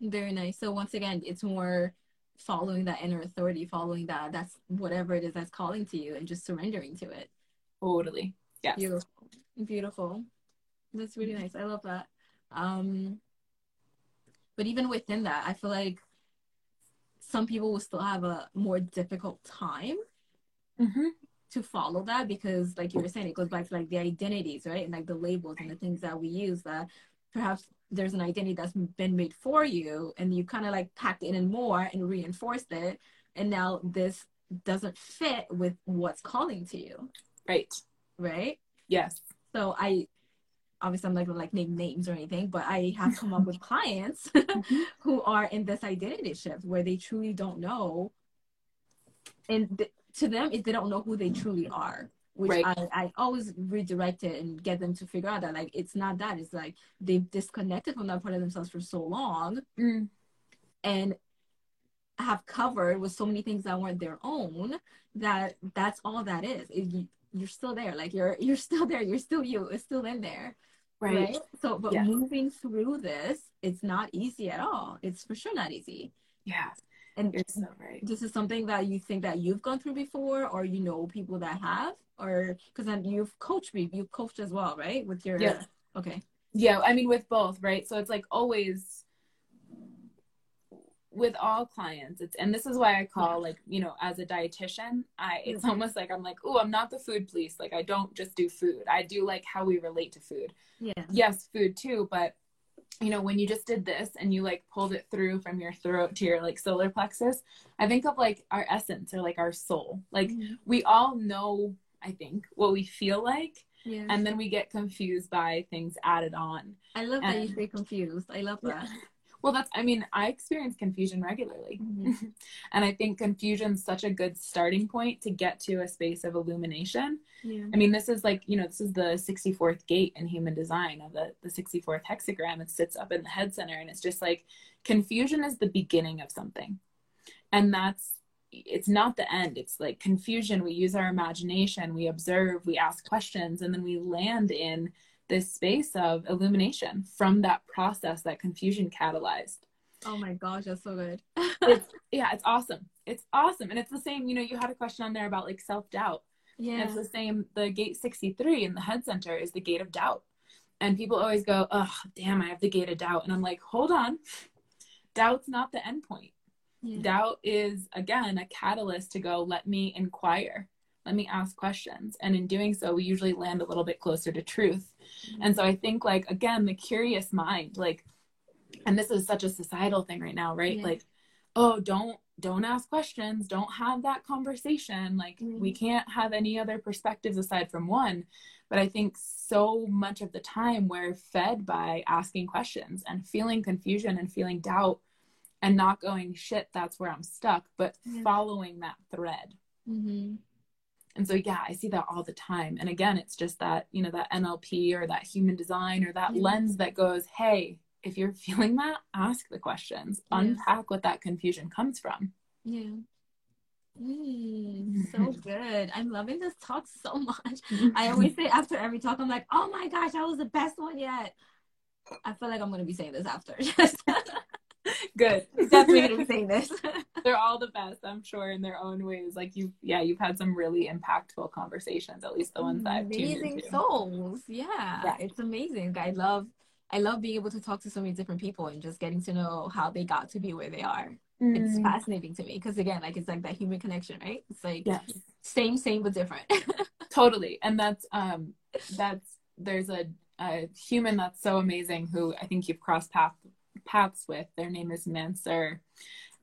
A: Very nice. So once again, it's more following that inner authority, following that that's whatever it is that's calling to you and just surrendering to it.
B: Totally. Yes.
A: Beautiful. Beautiful. That's really nice. I love that. Um but even within that, I feel like some people will still have a more difficult time mm-hmm to follow that because like you were saying it goes back to like the identities right? And like the labels and the things that we use that perhaps there's an identity that's been made for you and you kind of like packed it in more and reinforced it. And now this doesn't fit with what's calling to you.
B: Right.
A: Right?
B: Yes.
A: So i obviously i'm not gonna like name names or anything but i have come up with clients mm-hmm. who are in this identity shift where they truly don't know. And th- to them is they don't know who they truly are which right. I, I always redirect it and get them to figure out that like it's not that. It's like they've disconnected from that part of themselves for so long mm. and have covered with so many things that weren't their own that that's all that is, you, you're still there. Like you're you're still there. You're still you. It's still in there. Right, right? so but yes. moving through this it's not easy at all. It's for sure not easy.
B: Yeah
A: And
B: so right.
A: this is something that you think that you've gone through before, or you know people that have, or because then you've coached me, you've coached as well, right? With your
B: Yeah.
A: okay,
B: Yeah, I mean with both, right? So it's like always with all clients it's and this is why i call like you know as a dietitian i it's almost like i'm like oh i'm not the food police like i don't just do food i do like how we relate to food
A: yeah,
B: yes food too but you know when you just did this and you like pulled it through from your throat to your like solar plexus i think of like our essence or like our soul like
A: Mhm.
B: we all know i think what we feel like
A: yeah.
B: and then we get confused by things added on
A: I love that you say confused. I love that.
B: Well that's i mean i experience confusion regularly
A: Mhm.
B: and i think confusion's such a good starting point to get to a space of illumination
A: Yeah,
B: I mean, this is like, you know, this is the 64th gate in human design of the, the 64th hexagram. It sits up in the head center. And it's just like confusion is the beginning of something. And that's, it's not the end. It's like confusion. We use our imagination, we observe, we ask questions, and then we land in this space of illumination from that process that confusion catalyzed.
A: Oh my gosh, that's so good.
B: It's, yeah, it's awesome. It's awesome. And it's the same, you know, you had a question on there about like self doubt. And
A: yeah,
B: It's the same. The gate 63 in the head center is the gate of doubt. And people always go, oh, damn, I have the gate of doubt. And I'm like, hold on. Doubt's not the end point.
A: yeah.
B: Doubt is, again, a catalyst to go, let me inquire. Let me ask questions. And in doing so, we usually land a little bit closer to truth. And so I think, like, again, the curious mind, like, and this is such a societal thing right now, right?
A: Yeah.
B: Like, oh, don't don't ask questions don't have that conversation like
A: Mhm.
B: we can't have any other perspectives aside from one but i think so much of the time we're fed by asking questions and feeling confusion and feeling doubt and not going shit that's where i'm stuck but
A: Yeah.
B: following that thread
A: hmm
B: and so yeah i see that all the time and again it's just that you know that nlp or that human design or that lens that goes hey if you're feeling that ask the questions
A: Yes.
B: unpack what that confusion comes from
A: Yeah. Mm, so good. I'm loving this talk so much. I always say after every talk, I'm like, oh my gosh, that was the best one yet. I feel like I'm going to be saying this after.
B: Good
A: Definitely to be saying this.
B: they're all the best i'm sure in their own ways like you yeah you've had some really impactful conversations at least the ones that i've
A: amazing souls. Yeah,
B: Yeah.
A: it's amazing. I love, I love being able to talk to so many different people and just getting to know how they got to be where they are. It's
B: Mm,
A: fascinating to me because again, like it's like that human connection, right? It's like
B: yes
A: same, same but different.
B: totally and that's um that's there's a, a human that's so amazing who i think you've crossed path, paths with their name is mansur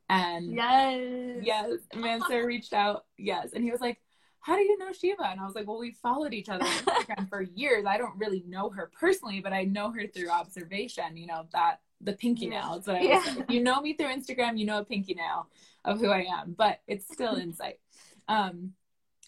B: and
A: yes.
B: yes mansur reached out yes and he was like how do you know Shiva? And I was like, well, we followed each other on Instagram for years. I don't really know her personally, but I know her through observation, you know, that the pinky
A: Yeah.
B: nail. I
A: Yeah.
B: like. You know me through Instagram, you know a pinky nail of who I am, but it's still insight. Um,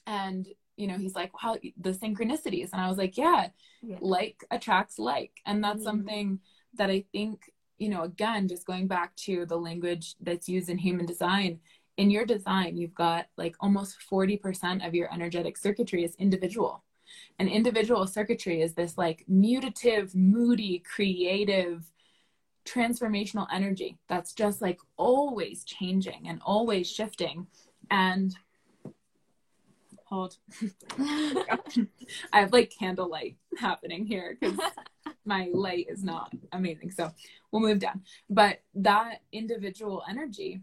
B: and you know, he's like, wow, the synchronicities. And I was like, yeah,
A: Yeah.
B: like attracts like. And that's
A: Mhm.
B: something that I think, you know, again, just going back to the language that's used in human design, in your design, you've got like almost 40% of your energetic circuitry is individual. And individual circuitry is this like mutative, moody, creative, transformational energy that's just like always changing and always shifting. And hold, I have like candlelight happening here because my light is not amazing. So we'll move down. But that individual energy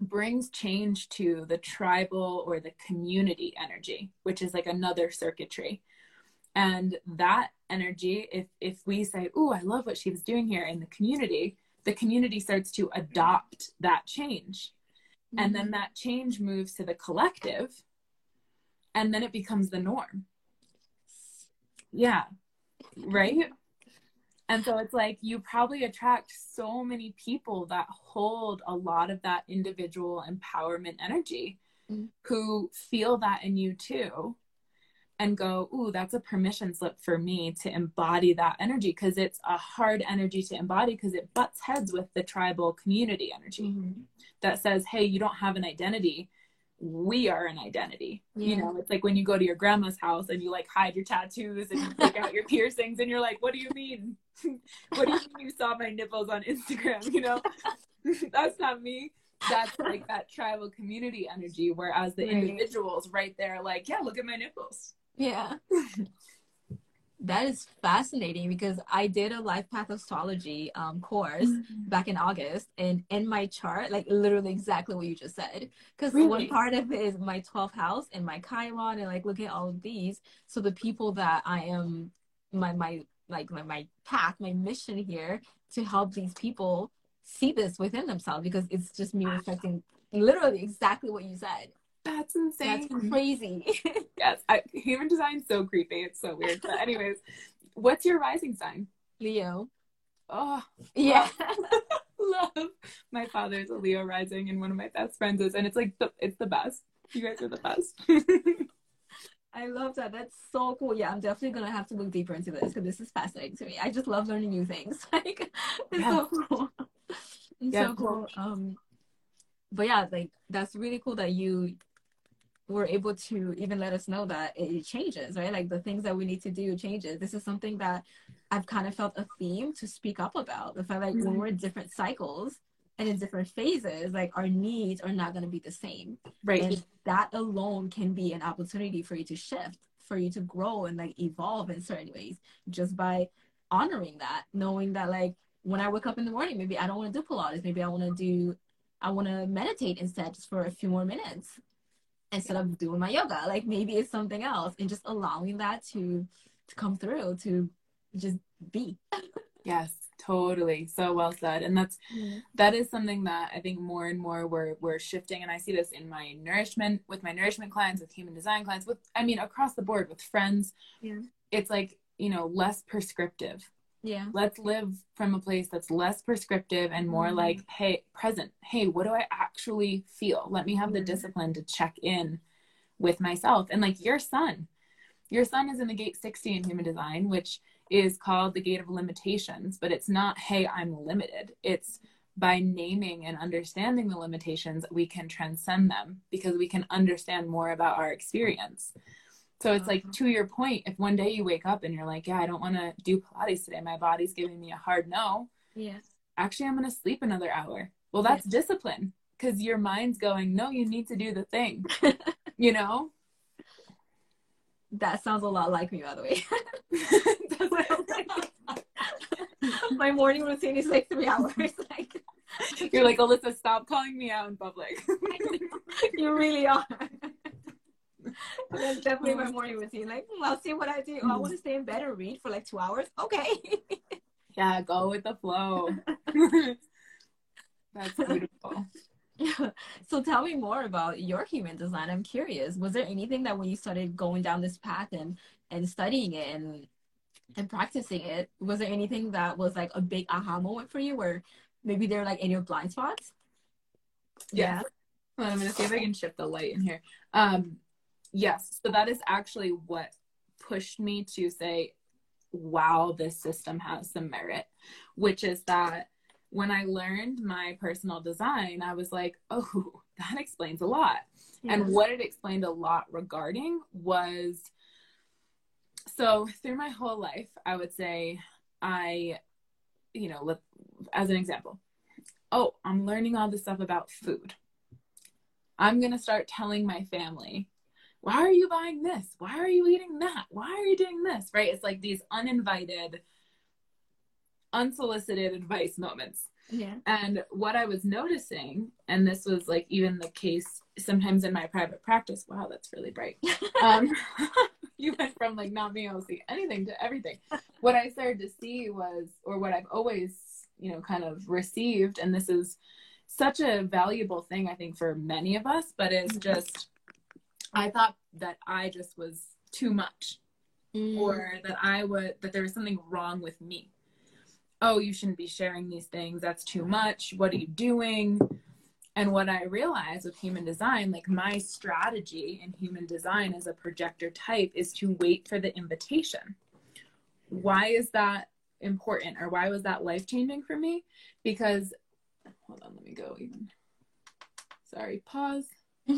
B: brings change to the tribal or the community energy, which is like another circuitry. And that energy, if if we say, "Oh, I love what she was doing here in the community," the community starts to adopt that change. And then mm-hmm. that change moves to the collective, and then it becomes the norm. Yeah. Right? And so it's like you probably attract so many people that hold a lot of that individual empowerment energy
A: Mhm.
B: who feel that in you too and go, Ooh, that's a permission slip for me to embody that energy because it's a hard energy to embody because it butts heads with the tribal community energy
A: Mhm.
B: that says, Hey, you don't have an identity. We are an identity. You know, it's like when you go to your grandma's house and you like hide your tattoos and you take out your piercings and you're like, What do you mean? what do you mean you saw my nipples on Instagram? You know, that's not me. that's like that tribal community energy. Whereas the
A: Right.
B: individuals right there, like, yeah, look at my nipples.
A: Yeah. That is fascinating because I did a life path astrology um, course back in August, and in my chart, like literally exactly what you just said. Because
B: Really?
A: one part of it is my 12th house and my Chiron, and like look at all of these. So the people that I am, my my like my, my path, my mission here to help these people see this within themselves because it's just me reflecting literally exactly what you said.
B: That's insane.
A: That's crazy.
B: yes, I, human design's so creepy. It's so weird. But anyways, what's your rising sign?
A: Leo.
B: Oh,
A: Yeah.
B: love. My father's a Leo rising, and one of my best friends is, and it's like the it's the best. You guys are the best.
A: I love that. That's so cool. Yeah, I'm definitely gonna have to look deeper into this because this is fascinating to me. I just love learning new things. Like it's
B: Yeah.
A: so cool. It's
B: Yeah.
A: so cool. Um but yeah, like that's really cool that you were able to even let us know that it it changes, right? Like the things that we need to do changes. This is something that I've kind of felt a theme to speak up about. The fact like when
B: Mhm.
A: we're in different cycles and in different phases, like our needs are not gonna be the same
B: right.
A: and that alone can be an opportunity for you to shift for you to grow and like evolve in certain ways just by honoring that knowing that like when i wake up in the morning maybe i don't want to do pilates maybe i want to do i want to meditate instead just for a few more minutes instead of doing my yoga like maybe it's something else and just allowing that to to come through to just be
B: Yes, totally. So well said. And that's mm-hmm. that is something that I think more and more we're we're shifting and I see this in my nourishment with my nourishment clients, with human design clients, with I mean across the board with friends.
A: Yeah.
B: It's like, you know, less prescriptive.
A: Yeah
B: Let's live from a place that's less prescriptive and more
A: Mhm.
B: like, hey, present. Hey, what do I actually feel? Let me have the
A: Mhm.
B: discipline to check in with myself. And like your sun. Your sun is in the gate 60 in human design, which is called the gate of limitations, but it's not, hey, I'm limited. It's by naming and understanding the limitations, we can transcend them because we can understand more about our experience. So it's like, uh-huh. to your point, if one day you wake up and you're like, yeah, I don't want to do Pilates today, my body's giving me a hard no,
A: yeah
B: actually, I'm going to sleep another hour. Well, that's discipline because your mind's going, no, you need to do the thing, you know?
A: that sounds a lot like me by the way my morning routine is like three hours. Like
B: You're like, Alyssa, stop calling me out in public.
A: you really are. That's definitely my morning routine. Like, hmm, I'll see what I do. Oh, I want to stay in bed and read for like two hours. Okay.
B: yeah, go with the flow. That's beautiful.
A: so tell me more about your human design. I'm curious. Was there anything that when you started going down this path and and studying it and and practicing it, was there anything that was like a big aha moment for you where maybe they're like in your blind spots?
B: Yeah. Hold on, I'm gonna see if I can shift the light in here. Um, yes, so that is actually what pushed me to say, "Wow, this system has some merit," which is that when I learned my personal design, I was like, "Oh, that explains a lot." And what it explained a lot regarding was so through my whole life, I would say I, you know, let, as an example, oh, I'm learning all this stuff about food. I'm going to start telling my family, why are you buying this? Why are you eating that? Why are you doing this? Right? It's like these uninvited, unsolicited advice moments.
A: yeah.
B: And what I was noticing, and this was like even the case sometimes in my private practice. Wow, that's really bright. Um, you went from like not being able to see anything to everything. What I started to see was, or what I've always, you know, kind of received, and this is such a valuable thing, I think, for many of us, but it's just, I thought that I just was too much
A: Mm.
B: or that I would that there was something wrong with me. Oh, you shouldn't be sharing these things. That's too much. What are you doing? And what I realized with human design, like my strategy in human design as a projector type is to wait for the invitation. Why is that important or why was that life changing for me? Because hold on, let me go even. Sorry, pause.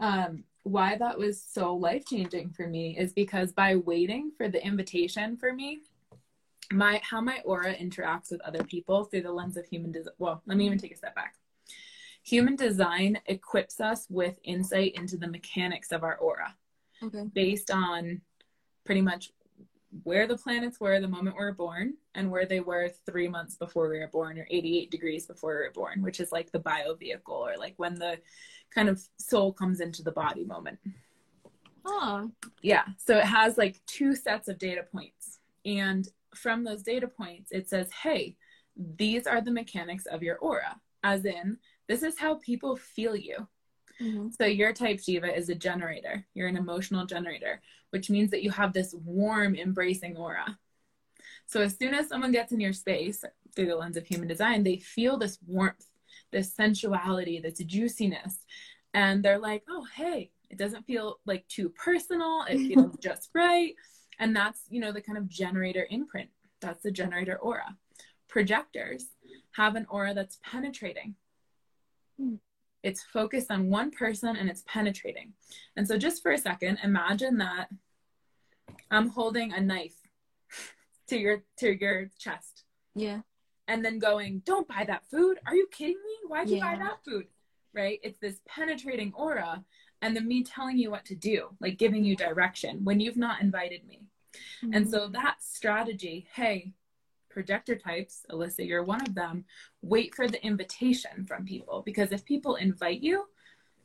B: um, why that was so life changing for me is because by waiting for the invitation for me, my how my aura interacts with other people through the lens of human design. Well, let me even take a step back. Human design equips us with insight into the mechanics of our aura
A: Okay.
B: based on pretty much where the planets were the moment we were born and where they were three months before we were born or 88 degrees before we were born, which is like the bio vehicle or like when the kind of soul comes into the body moment.
A: Oh.
B: Yeah. So it has like two sets of data points. And from those data points, it says, hey, these are the mechanics of your aura, as in, this is how people feel you.
A: Mm-hmm.
B: So your type Shiva is a generator. You're an emotional generator, which means that you have this warm, embracing aura. So as soon as someone gets in your space through the lens of human design, they feel this warmth, this sensuality, this juiciness. And they're like, oh, hey, it doesn't feel like too personal. It feels just right. And that's, you know, the kind of generator imprint. That's the generator aura. Projectors have an aura that's penetrating.
A: Hmm.
B: It's focused on one person and it's penetrating. And so, just for a second, imagine that I'm holding a knife to your to your chest,
A: Yeah.
B: and then going, "Don't buy that food. Are you kidding me? Why'd you buy that food?" Right? It's this penetrating aura, and then me telling you what to do, like giving you direction when you've not invited me. And
A: Mm-hmm.
B: so that strategy, hey, projector types, Alyssa, you're one of them, wait for the invitation from people because if people invite you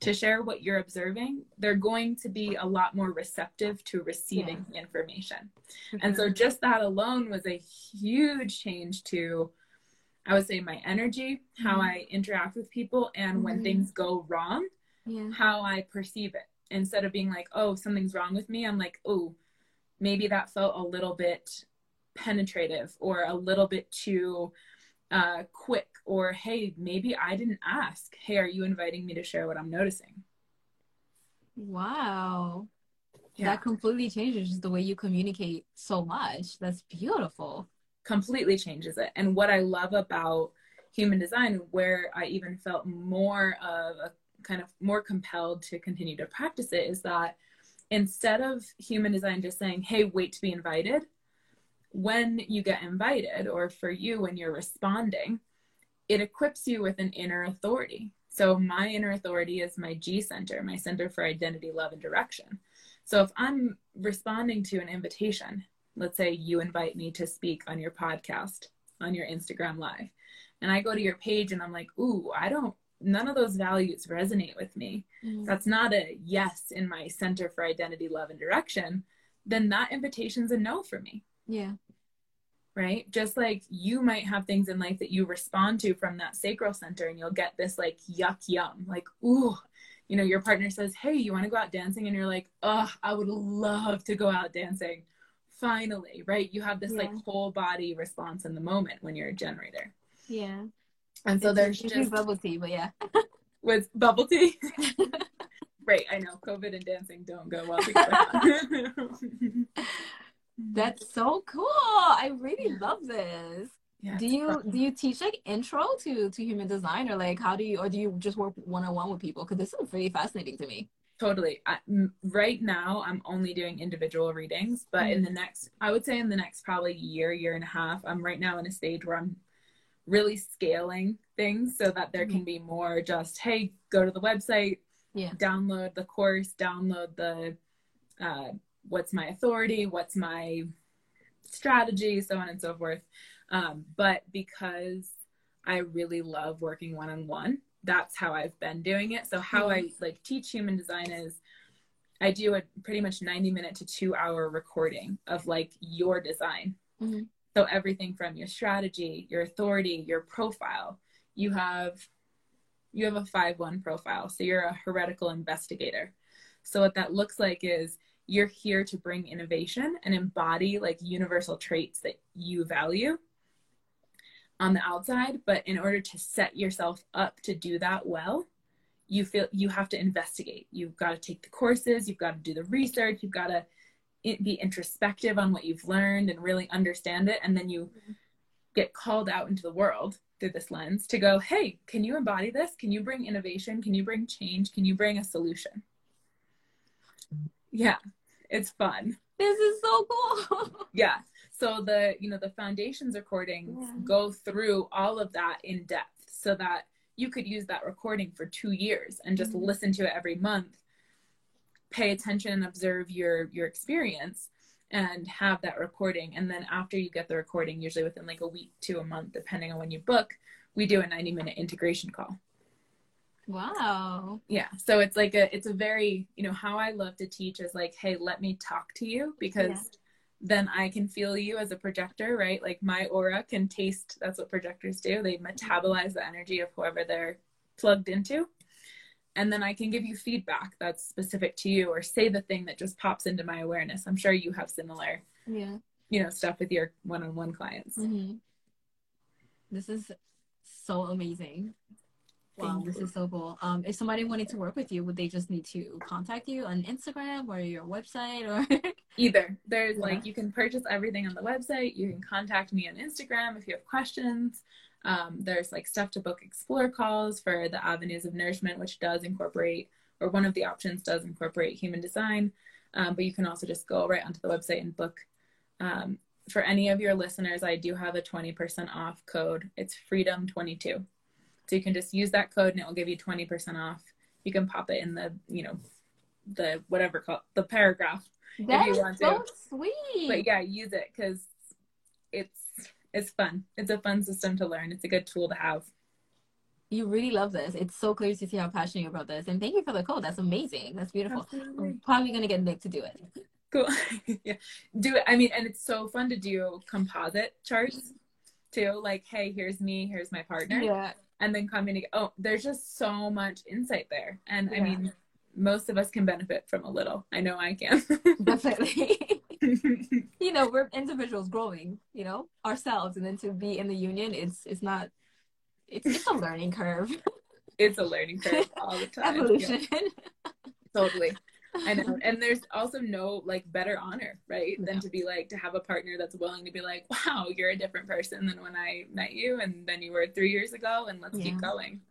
B: to share what you're observing, they're going to be a lot more receptive to receiving the information. And so just that alone was a huge change to I would say my energy, how
A: Mhm.
B: I interact with people and when
A: Mhm.
B: things go wrong,
A: yeah.
B: how I perceive it. Instead of being like, oh, something's wrong with me, I'm like, oh, maybe that felt a little bit penetrative or a little bit too uh, quick. Or, hey, maybe I didn't ask. Hey, are you inviting me to share what I'm noticing?
A: Wow.
B: Yeah,
A: That completely changes the way you communicate so much. That's beautiful.
B: completely changes it. And what I love about human design, where I even felt more of a kind of more compelled to continue to practice it, is that instead of human design just saying, hey, wait to be invited, when you get invited, or for you when you're responding, it equips you with an inner authority. So, my inner authority is my G center, my center for identity, love, and direction. So, if I'm responding to an invitation, let's say you invite me to speak on your podcast, on your Instagram live, and I go to your page and I'm like, ooh, I don't, none of those values resonate with me
A: Mm-hmm.
B: that's not a yes in my center for identity, love, and direction, then that invitation's a no for me,
A: Yeah.
B: Right? Just like you might have things in life that you respond to from that sacral center and you'll get this like yuck yum, like, ooh, you know, your partner says, Hey, you want to go out dancing? And you're like, Oh, I would love to go out dancing. Finally, right? You have this like whole body response in the moment when you're a generator.
A: Yeah.
B: And so
A: It's
B: there's just
A: bubble tea, but yeah.
B: with bubble tea. right, I know COVID and dancing don't go well together. Mm-hmm.
A: That's so cool. I really
B: Yeah.
A: love this.
B: yeah,
A: Do you
B: fun.
A: do you teach like intro to to human design or like how do you or do you just work one on one with people? Because this is really fascinating to me.
B: totally I, m- right now i'm only doing individual readings but in the mm-hmm. next i would say in the next probably year year and a half i'm right now in a stage where i'm really scaling things so that there can mm-hmm. be more just hey go to the website
A: Yeah.
B: download the course download the uh, what's my authority what's my strategy so on and so forth. Um, but because i really love working one-on-one that's how i've been doing it. So how i like teach human design is i do a pretty much 90 minute to two hour recording of like your design.
A: Mhm.
B: so everything from your strategy your authority your profile. You have you have a 5-1 profile so you're a heretical investigator. So what that looks like is you're here to bring innovation and embody like universal traits that you value on the outside. But in order to set yourself up to do that well you feel you have to investigate. You've got to take the courses. You've got to do the research. You've got to be introspective on what you've learned and really understand it. And then you mm-hmm. get called out into the world through this lens to go hey can you embody this? Can you bring innovation? Can you bring change? Can you bring a solution yeah it's fun
A: This is so cool.
B: yeah So the, you know, the foundations recordings
A: Yeah.
B: go through all of that in depth so that you could use that recording for two years and just
A: Mhm.
B: listen to it every month, pay attention and observe your your experience and have that recording. And then after you get the recording, usually within like a week to a month, depending on when you book, we do a 90 minute integration call
A: Wow.
B: yeah so it's like a it's a very you know how i love to teach is like hey let me talk to you because
A: Yeah.
B: then i can feel you as a projector right like my aura can taste that's what projectors do they metabolize the energy of whoever they're plugged into and then i can give you feedback that's specific to you or say the thing that just pops into my awareness i'm sure you have similar
A: Yeah.
B: you know stuff with your one-on-one clients
A: hmm This is so amazing. Wow, this is so cool. Um, if somebody wanted to work with you, would they just need to contact you on Instagram or your website or?
B: Either. There's
A: Yeah.
B: like you can purchase everything on the website. You can contact me on Instagram if you have questions. Um, there's like stuff to book explore calls for the avenues of nourishment, which does incorporate, or one of the options does incorporate human design. Um, but you can also just go right onto the website and book. Um, for any of your listeners, I do have a 20% off code. It's freedom22. So you can just use that code and it will give you 20% off. You can pop it in the, you know, the whatever call the paragraph
A: That
B: you
A: is
B: want
A: so
B: to.
A: sweet.
B: but yeah use it because it's it's fun it's a fun system to learn it's a good tool to have
A: You really love this. It's so clear to see how passionate you're about this. And thank you for the code. That's amazing. That's beautiful. I'm probably gonna get Nick to do it.
B: cool yeah do it i mean and it's so fun to do composite charts too like hey here's me here's my partner
A: Yeah.
B: And then coming to oh there's just so much insight there and i mean most of us can benefit from a little i know i can
A: Definitely. you know, we're individuals growing, you know, ourselves and then to be in the union it's it's not it's it's a learning curve.
B: it's a learning curve all the time Yeah.
A: Evolution.
B: totally I know. And there's also no like better honor, right? Than to be like to have a partner that's willing to be like, wow, you're a different person than when I met you and then you were three years ago and let's
A: Yeah.
B: keep going.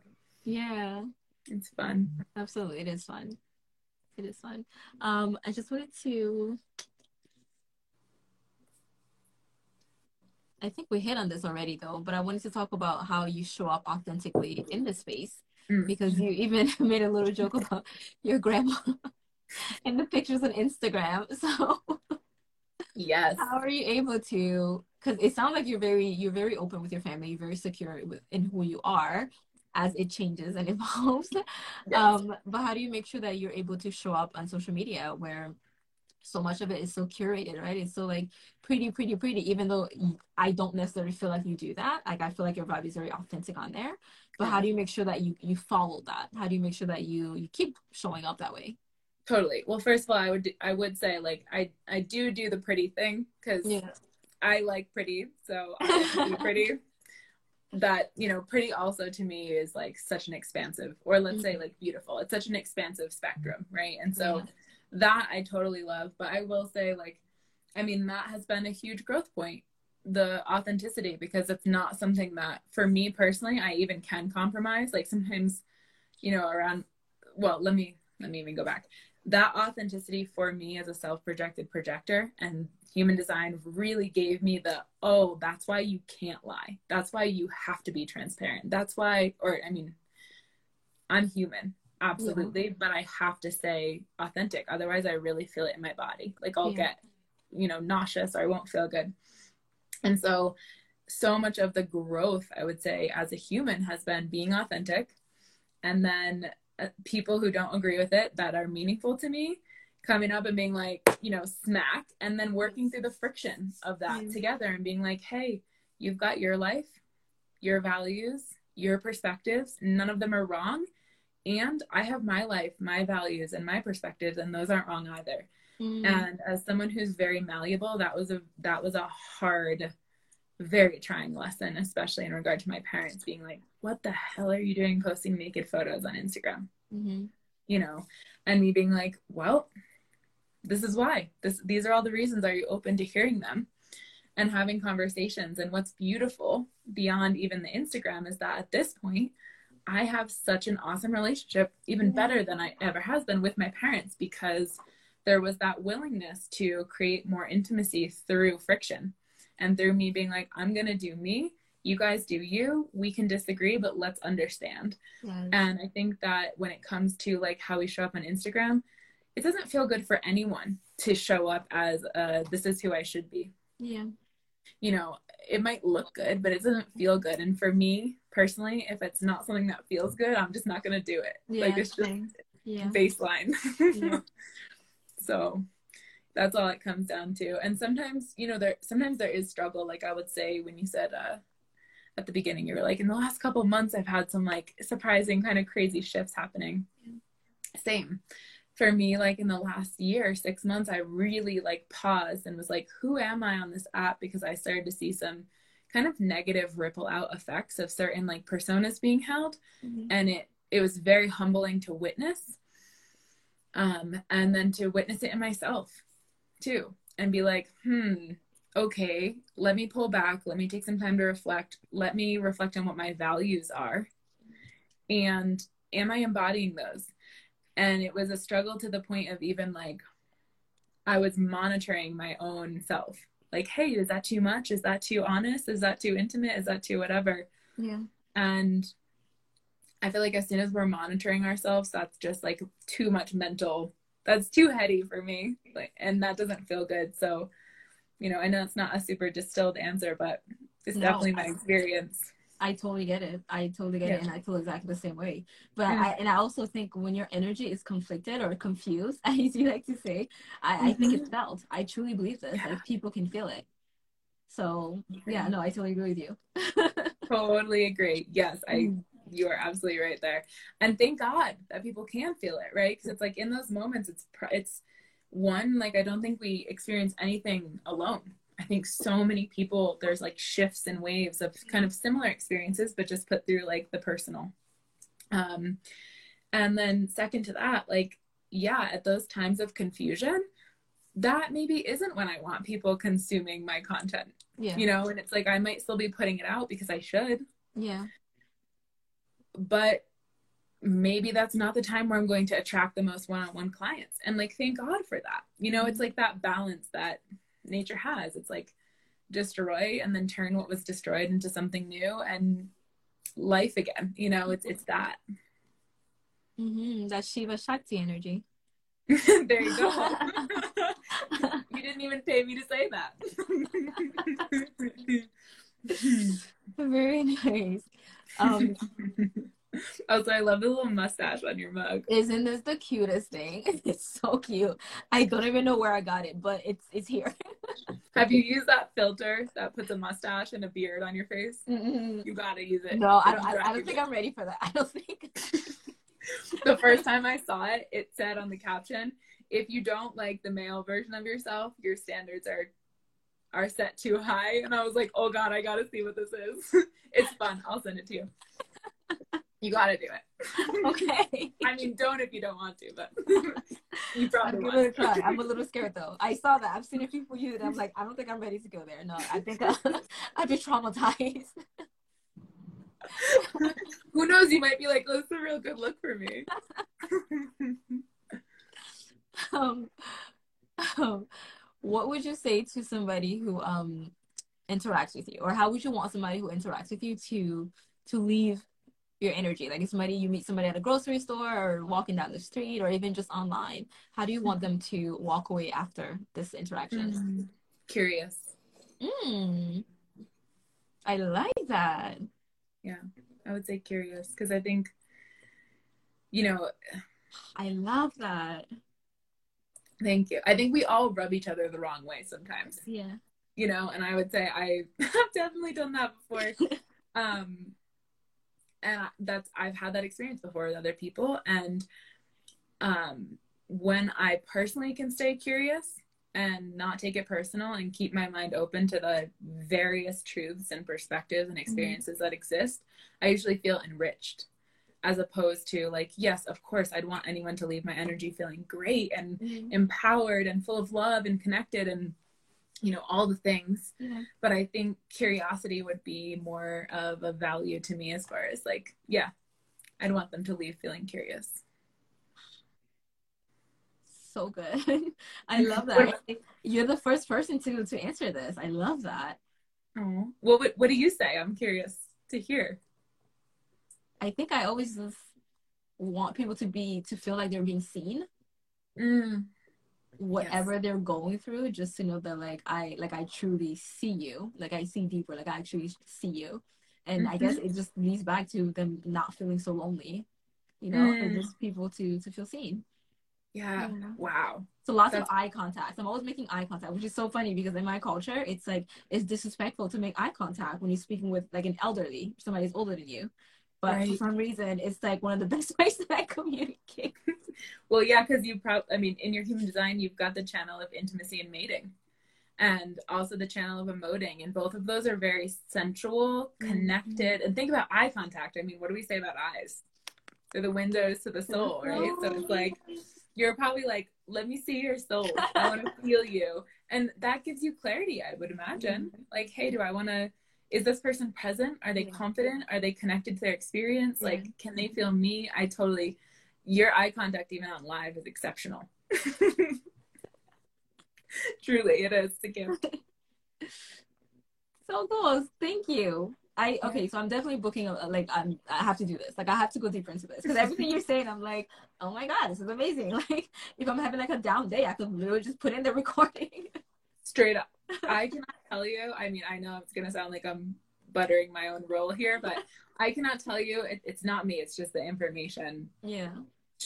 A: yeah.
B: It's fun.
A: Absolutely, it is fun. It is fun. Um, I just wanted to. I think we hit on this already, though, but I wanted to talk about how you show up authentically in this space
B: Mm.
A: because you even made a little joke about your grandma in the pictures on Instagram. So,
B: Yes.
A: how are you able to? Because it sounds like you're very you're very open with your family, you're very secure with, in who you are as it changes and evolves.
B: Yes.
A: Um, but how do you make sure that you're able to show up on social media where so much of it is so curated, right? It's so like pretty, pretty, pretty, even though I don't necessarily feel like you do that. Like I feel like your vibe is very authentic on there. But how do you make sure that you you follow that? How do you make sure that you you keep showing up that way?
B: Totally. Well, first of all, I would I would say like I I do do the pretty thing because I like pretty, so I like be pretty. That you know, pretty also to me is like such an expansive, or let's say mm-hmm. like beautiful. It's such an expansive spectrum, right? And so
A: Yeah.
B: that I totally love. But I will say, like, I mean, that has been a huge growth point, the authenticity, because it's not something that for me personally, I even can compromise. Like sometimes, you know, around. Well, let me let me even go back. That authenticity for me as a self-projected projector and human design really gave me the oh that's why you can't lie. That's why you have to be transparent. That's why or i mean i'm human absolutely but i have to say authentic. Otherwise i really feel it in my body. Like i'll
A: Yeah.
B: get you know nauseous or i won't feel good. And so so much of the growth i would say as a human has been being authentic and then people who don't agree with it that are meaningful to me coming up and being like, you know, smack, and then working through the friction of that
A: Mm.
B: together and being like, hey, you've got your life, your values, your perspectives. None of them are wrong. And I have my life, my values, and my perspectives, and those aren't wrong either.
A: Mm.
B: And as someone who's very malleable, that was a that was a hard, very trying lesson, especially in regard to my parents being like, "What the hell are you doing posting naked photos on Instagram?"
A: Mhm.
B: you know, and me being like, well, this is why. This these are all the reasons. Are you open to hearing them? And having conversations. And what's beautiful beyond even the Instagram is that at this point, I have such an awesome relationship, even
A: Yeah.
B: better than I ever has been with my parents, because there was that willingness to create more intimacy through friction. And through me being like i'm gonna do me you guys do you we can disagree but let's understand
A: Yes.
B: and i think that when it comes to like how we show up on instagram it doesn't feel good for anyone to show up as uh, this is who i should be
A: yeah.
B: you know it might look good but it doesn't feel good and for me personally if it's not something that feels good i'm just not gonna do it
A: Yeah.
B: like it's just
A: yeah.
B: baseline.
A: Yeah.
B: so that's all it comes down to. And sometimes, you know, there sometimes there is struggle. Like I would say when you said uh at the beginning, you were like, in the last couple of months I've had some like surprising kind of crazy shifts happening. Same. For me, like in the last year, six months, I really like paused and was like, who am I on this app? Because I started to see some kind of negative ripple out effects of certain like personas being held
A: Mhm.
B: and it it was very humbling to witness um and then to witness it in myself too and be like hmm okay let me pull back. Let me take some time to reflect. Let me reflect on what my values are. And am i embodying those? And it was a struggle to the point of even like i was monitoring my own self. Like hey is that too much? Is that too honest? Is that too intimate? Is that too whatever?
A: Yeah.
B: and I feel like as soon as we're monitoring ourselves, that's just like too much mental. That's too heady for me. Like, and that doesn't feel good. So, you know, I know it's not a super distilled answer, but it's
A: No,
B: definitely my
A: I-
B: experience.
A: I totally get it. I totally get
B: Yeah.
A: it, and I feel exactly the same way. But. I and I also think when your energy is conflicted or confused, as you like to say, I, I think it's felt. I truly believe this.
B: Yeah.
A: Like people can feel it. So yeah, no, I totally agree with you.
B: Totally agree. Yes, I
A: Mm.
B: You are absolutely right there. And thank God that people can feel it, right? Because it's like in those moments, it's it's one like I don't think we experience anything alone. I think so many people there's like shifts and waves of kind of similar experiences, but just put through like the personal. Um, and then second to that, like yeah, at those times of confusion, that maybe isn't when I want people consuming my content,
A: Yeah.
B: you know. And it's like I might still be putting it out because I should,
A: Yeah.
B: But maybe that's not the time where I'm going to attract the most one-on-one clients. And like thank God for that. You know, it's like that balance that nature has. It's like destroy and then turn what was destroyed into something new and life again. You know, it's it's that.
A: Mm-hmm. That Shiva Shakti energy.
B: there you go. you didn't even pay me to say that.
A: Very nice. Um,
B: also, I love the little mustache on your mug.
A: isn't this the cutest thing? It's so cute. I don't even know where I got it, but it's it's here.
B: Have you used that filter that puts a mustache and a beard on your face?
A: Mm-mm.
B: You gotta use it.
A: No, I don't. I, I don't think I'm ready for that. I don't think.
B: the first time I saw it, it said on the caption, if you don't like the male version of yourself, your standards are are set too high. And I was like, oh god, I gotta see what this is. it's fun. I'll send it to you. You gotta do it.
A: Okay.
B: I mean, don't if you don't want to, but you
A: I'm
B: probably
A: a try. I'm a little scared though. I saw that. I've seen a few for you, that I'm like, I don't think I'm ready to go there. No, I think I'll, I'd be traumatized.
B: Who knows? You might be like, oh, this is a real good look for me.
A: Um, um, what would you say to somebody who um interacts with you, or how would you want somebody who interacts with you to to leave your energy? Like if somebody you meet somebody at a grocery store or walking down the street or even just online, how do you want them to walk away after this interaction?
B: Curious.
A: Mm. I like that.
B: Yeah, I would say curious because I think, you know,
A: I love that.
B: Thank you. I think we all rub each other the wrong way sometimes.
A: Yeah.
B: you know and i would say i have definitely done that before um and that's i've had that experience before with other people and um when i personally can stay curious and not take it personal and keep my mind open to the various truths and perspectives and experiences that exist i usually feel enriched as opposed to like yes of course i'd want anyone to leave my energy feeling great and
A: Mhm.
B: empowered and full of love and connected and you know all the things
A: Yeah.
B: but i think curiosity would be more of a value to me as far as like yeah i'd want them to leave feeling curious
A: so good. I love that. You're the first person to to answer this. I love that.
B: Oh, well, what what do you say? I'm curious to hear.
A: I think I always just want people to be to feel like they're being seen.
B: Mm.
A: Whatever yes. they're going through, just to know that like I like I truly see you, like I see deeper, like I actually see you, and mm-hmm. I guess it just leads back to them not feeling so lonely, you know, mm. for just people to to feel seen.
B: Yeah. Wow.
A: So lots That's... of eye contact. I'm always making eye contact, which is so funny because in my culture, it's like it's disrespectful to make eye contact when you're speaking with like an elderly, somebody who's older than you. But right. for some reason, it's like one of the best ways that I communicate.
B: well, yeah, because you probably, I mean, in your human design, you've got the channel of intimacy and mating, and also the channel of emoting, and both of those are very sensual, mm-hmm. connected. Mm-hmm. And think about eye contact. I mean, what do we say about eyes? They're the windows to the soul, right? So it's like you're probably like, let me see your soul. I want to feel you. And that gives you clarity, I would imagine. Mm-hmm. Like, hey, do I want to, is this person present? Are they confident? Are they connected to their experience? Yeah. Like, can they feel me? I totally, your eye contact, even on live, is exceptional. Truly, it is a gift.
A: so cool. Thank you. I okay, so I'm definitely booking a, like I'm I have to do this. Like I have to go deeper into this because everything you're saying, I'm like, oh my god, this is amazing. Like if I'm having like a down day, I could literally just put in the recording.
B: Straight up, I cannot tell you. I mean, I know it's gonna sound like I'm buttering my own roll here, but I cannot tell you. It, it's not me. It's just the information.
A: Yeah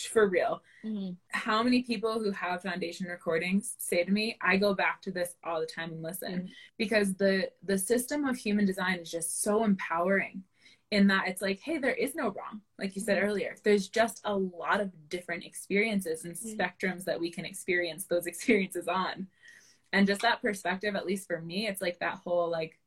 B: for real. Mm-hmm. How many people who have foundation recordings say to me, I go back to this all the time and listen mm-hmm. because the the system of human design is just so empowering in that it's like, hey, there is no wrong. Like you said mm-hmm. earlier, there's just a lot of different experiences and mm-hmm. spectrums that we can experience those experiences on. And just that perspective, at least for me, it's like that whole like,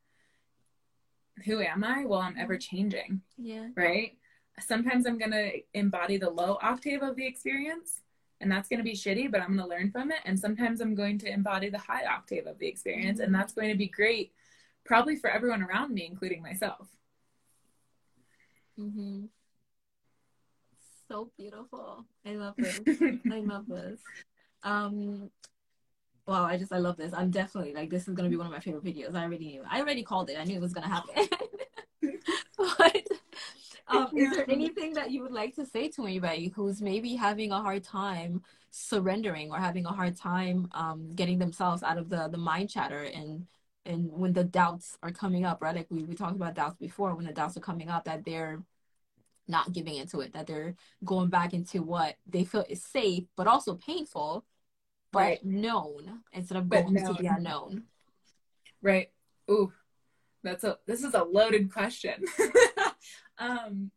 B: who am I? Well, I'm ever changing.
A: Yeah.
B: Right sometimes I'm going to embody the low octave of the experience and that's going to be shitty, but I'm going to learn from it. And sometimes I'm going to embody the high octave of the experience mm-hmm. and that's going to be great probably for everyone around me, including myself.
A: Mm-hmm. So beautiful. I love this. I love this. Um, wow, I just I love this. I'm definitely like this is gonna be one of my favorite videos. I already knew. I already called it. I knew it was gonna happen. but um, is there anything that you would like to say to anybody who's maybe having a hard time surrendering or having a hard time um, getting themselves out of the the mind chatter and and when the doubts are coming up, right? Like we, we talked about doubts before, when the doubts are coming up, that they're not giving into it, that they're going back into what they feel is safe, but also painful, but right. known instead of going into the unknown.
B: Right. Ooh, that's a this is a loaded question. um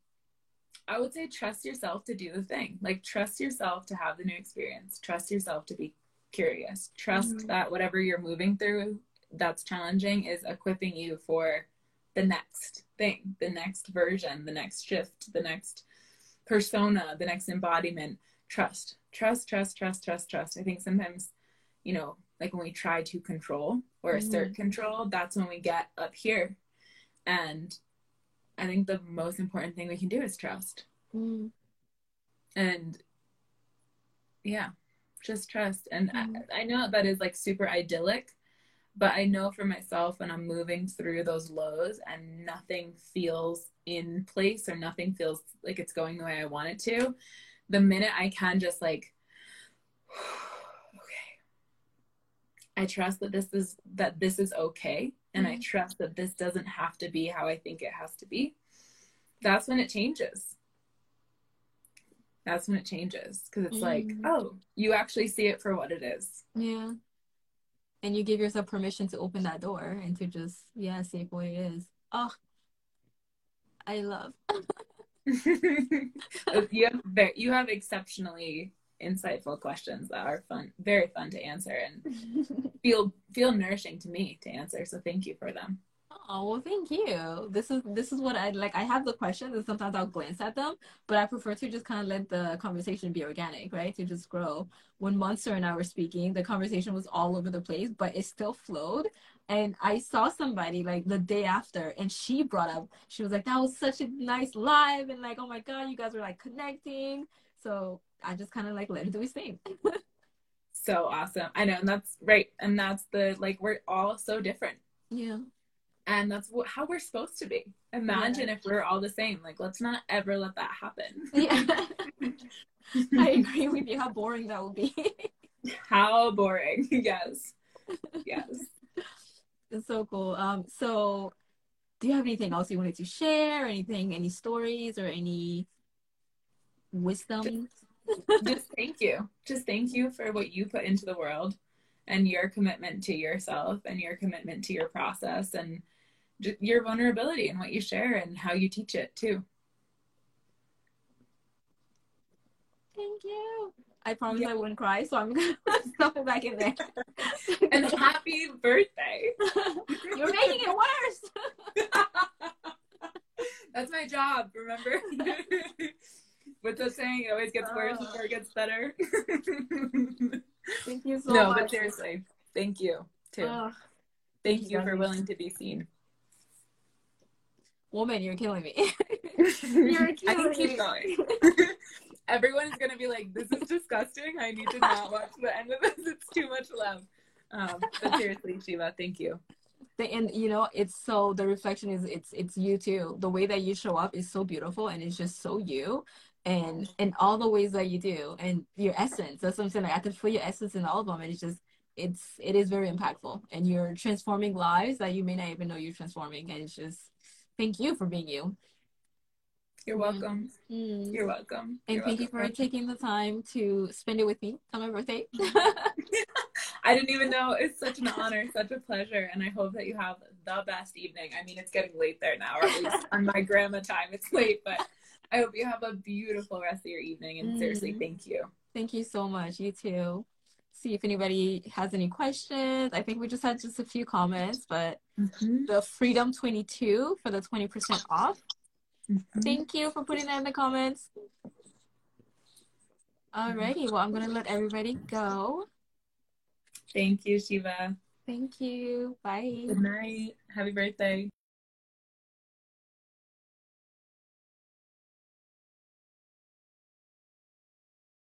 B: I would say trust yourself to do the thing. Like trust yourself to have the new experience. Trust yourself to be curious. Trust mm-hmm. that whatever you're moving through that's challenging is equipping you for the next thing, the next version, the next shift, the next persona, the next embodiment. Trust. Trust, trust, trust, trust, trust. I think sometimes, you know, like when we try to control or mm-hmm. assert control, that's when we get up here. And I think the most important thing we can do is trust. Mm. And yeah, just trust. And mm. I, I know that is like super idyllic, but I know for myself when I'm moving through those lows and nothing feels in place or nothing feels like it's going the way I want it to, the minute I can just like, okay, I trust that this is that this is okay and mm-hmm. I trust that this doesn't have to be how I think it has to be, that's when it changes. That's when it changes because it's mm-hmm. like, oh, you actually see it for what it is.
A: Yeah. And you give yourself permission to open that door and to just, yeah, see it for what it is. Oh, I love.
B: you have you have exceptionally insightful questions that are fun, very fun to answer and feel feel nourishing to me to answer. So thank you for them.
A: Oh well, thank you. This is this is what I like. I have the questions, and sometimes I'll glance at them, but I prefer to just kind of let the conversation be organic, right? To just grow. When Monster and I were speaking, the conversation was all over the place, but it still flowed. And I saw somebody like the day after, and she brought up, she was like, "That was such a nice live," and like, "Oh my god, you guys were like connecting." So I just kind of like let it do its thing.
B: So awesome. I know. And that's right. And that's the, like, we're all so different.
A: Yeah.
B: And that's what, how we're supposed to be. Imagine if we're all the same. Like, let's not ever let that happen.
A: Yeah. I agree with you. How boring that would be.
B: how boring. Yes. Yes.
A: It's so cool. Um, so do you have anything else you wanted to share? Anything, any stories or any wisdom?
B: Just thank you. Just thank you for what you put into the world and your commitment to yourself and your commitment to your process and your vulnerability and what you share and how you teach it too.
A: Thank you. I promise yeah. I wouldn't cry, so I'm gonna stuff it back in there.
B: and happy birthday.
A: You're making it worse.
B: That's my job, remember? What's the saying? It always gets worse before it gets better.
A: thank you so
B: no,
A: much.
B: No, but seriously, thank you too. Thank you for willing to be seen.
A: Woman, you're killing me. you're killing I
B: can keep going everyone is gonna be like, "This is disgusting. I need to not watch the end of this. It's too much love." Um, but seriously, Shiva, thank you.
A: And you know, it's so the reflection is it's it's you too. The way that you show up is so beautiful, and it's just so you, and in all the ways that you do, and your essence. That's what I'm saying. Like, I can feel your essence in all of them, and it's just it's it is very impactful, and you're transforming lives that you may not even know you're transforming, and it's just thank you for being you.
B: You're welcome. Mm. You're welcome.
A: And
B: You're
A: thank welcome. you for taking the time to spend it with me on my birthday.
B: I didn't even know. It's such an honor, such a pleasure. And I hope that you have the best evening. I mean, it's getting late there now, or at least on my grandma time, it's late, but I hope you have a beautiful rest of your evening. And mm. seriously, thank you.
A: Thank you so much. You too. See if anybody has any questions. I think we just had just a few comments, but mm-hmm. the Freedom 22 for the 20% off Mm-hmm. Thank you for putting that in the comments. Alrighty, well, I'm going to let everybody go.
B: Thank you, Shiva.
A: Thank you. Bye.
B: Good night. Happy birthday.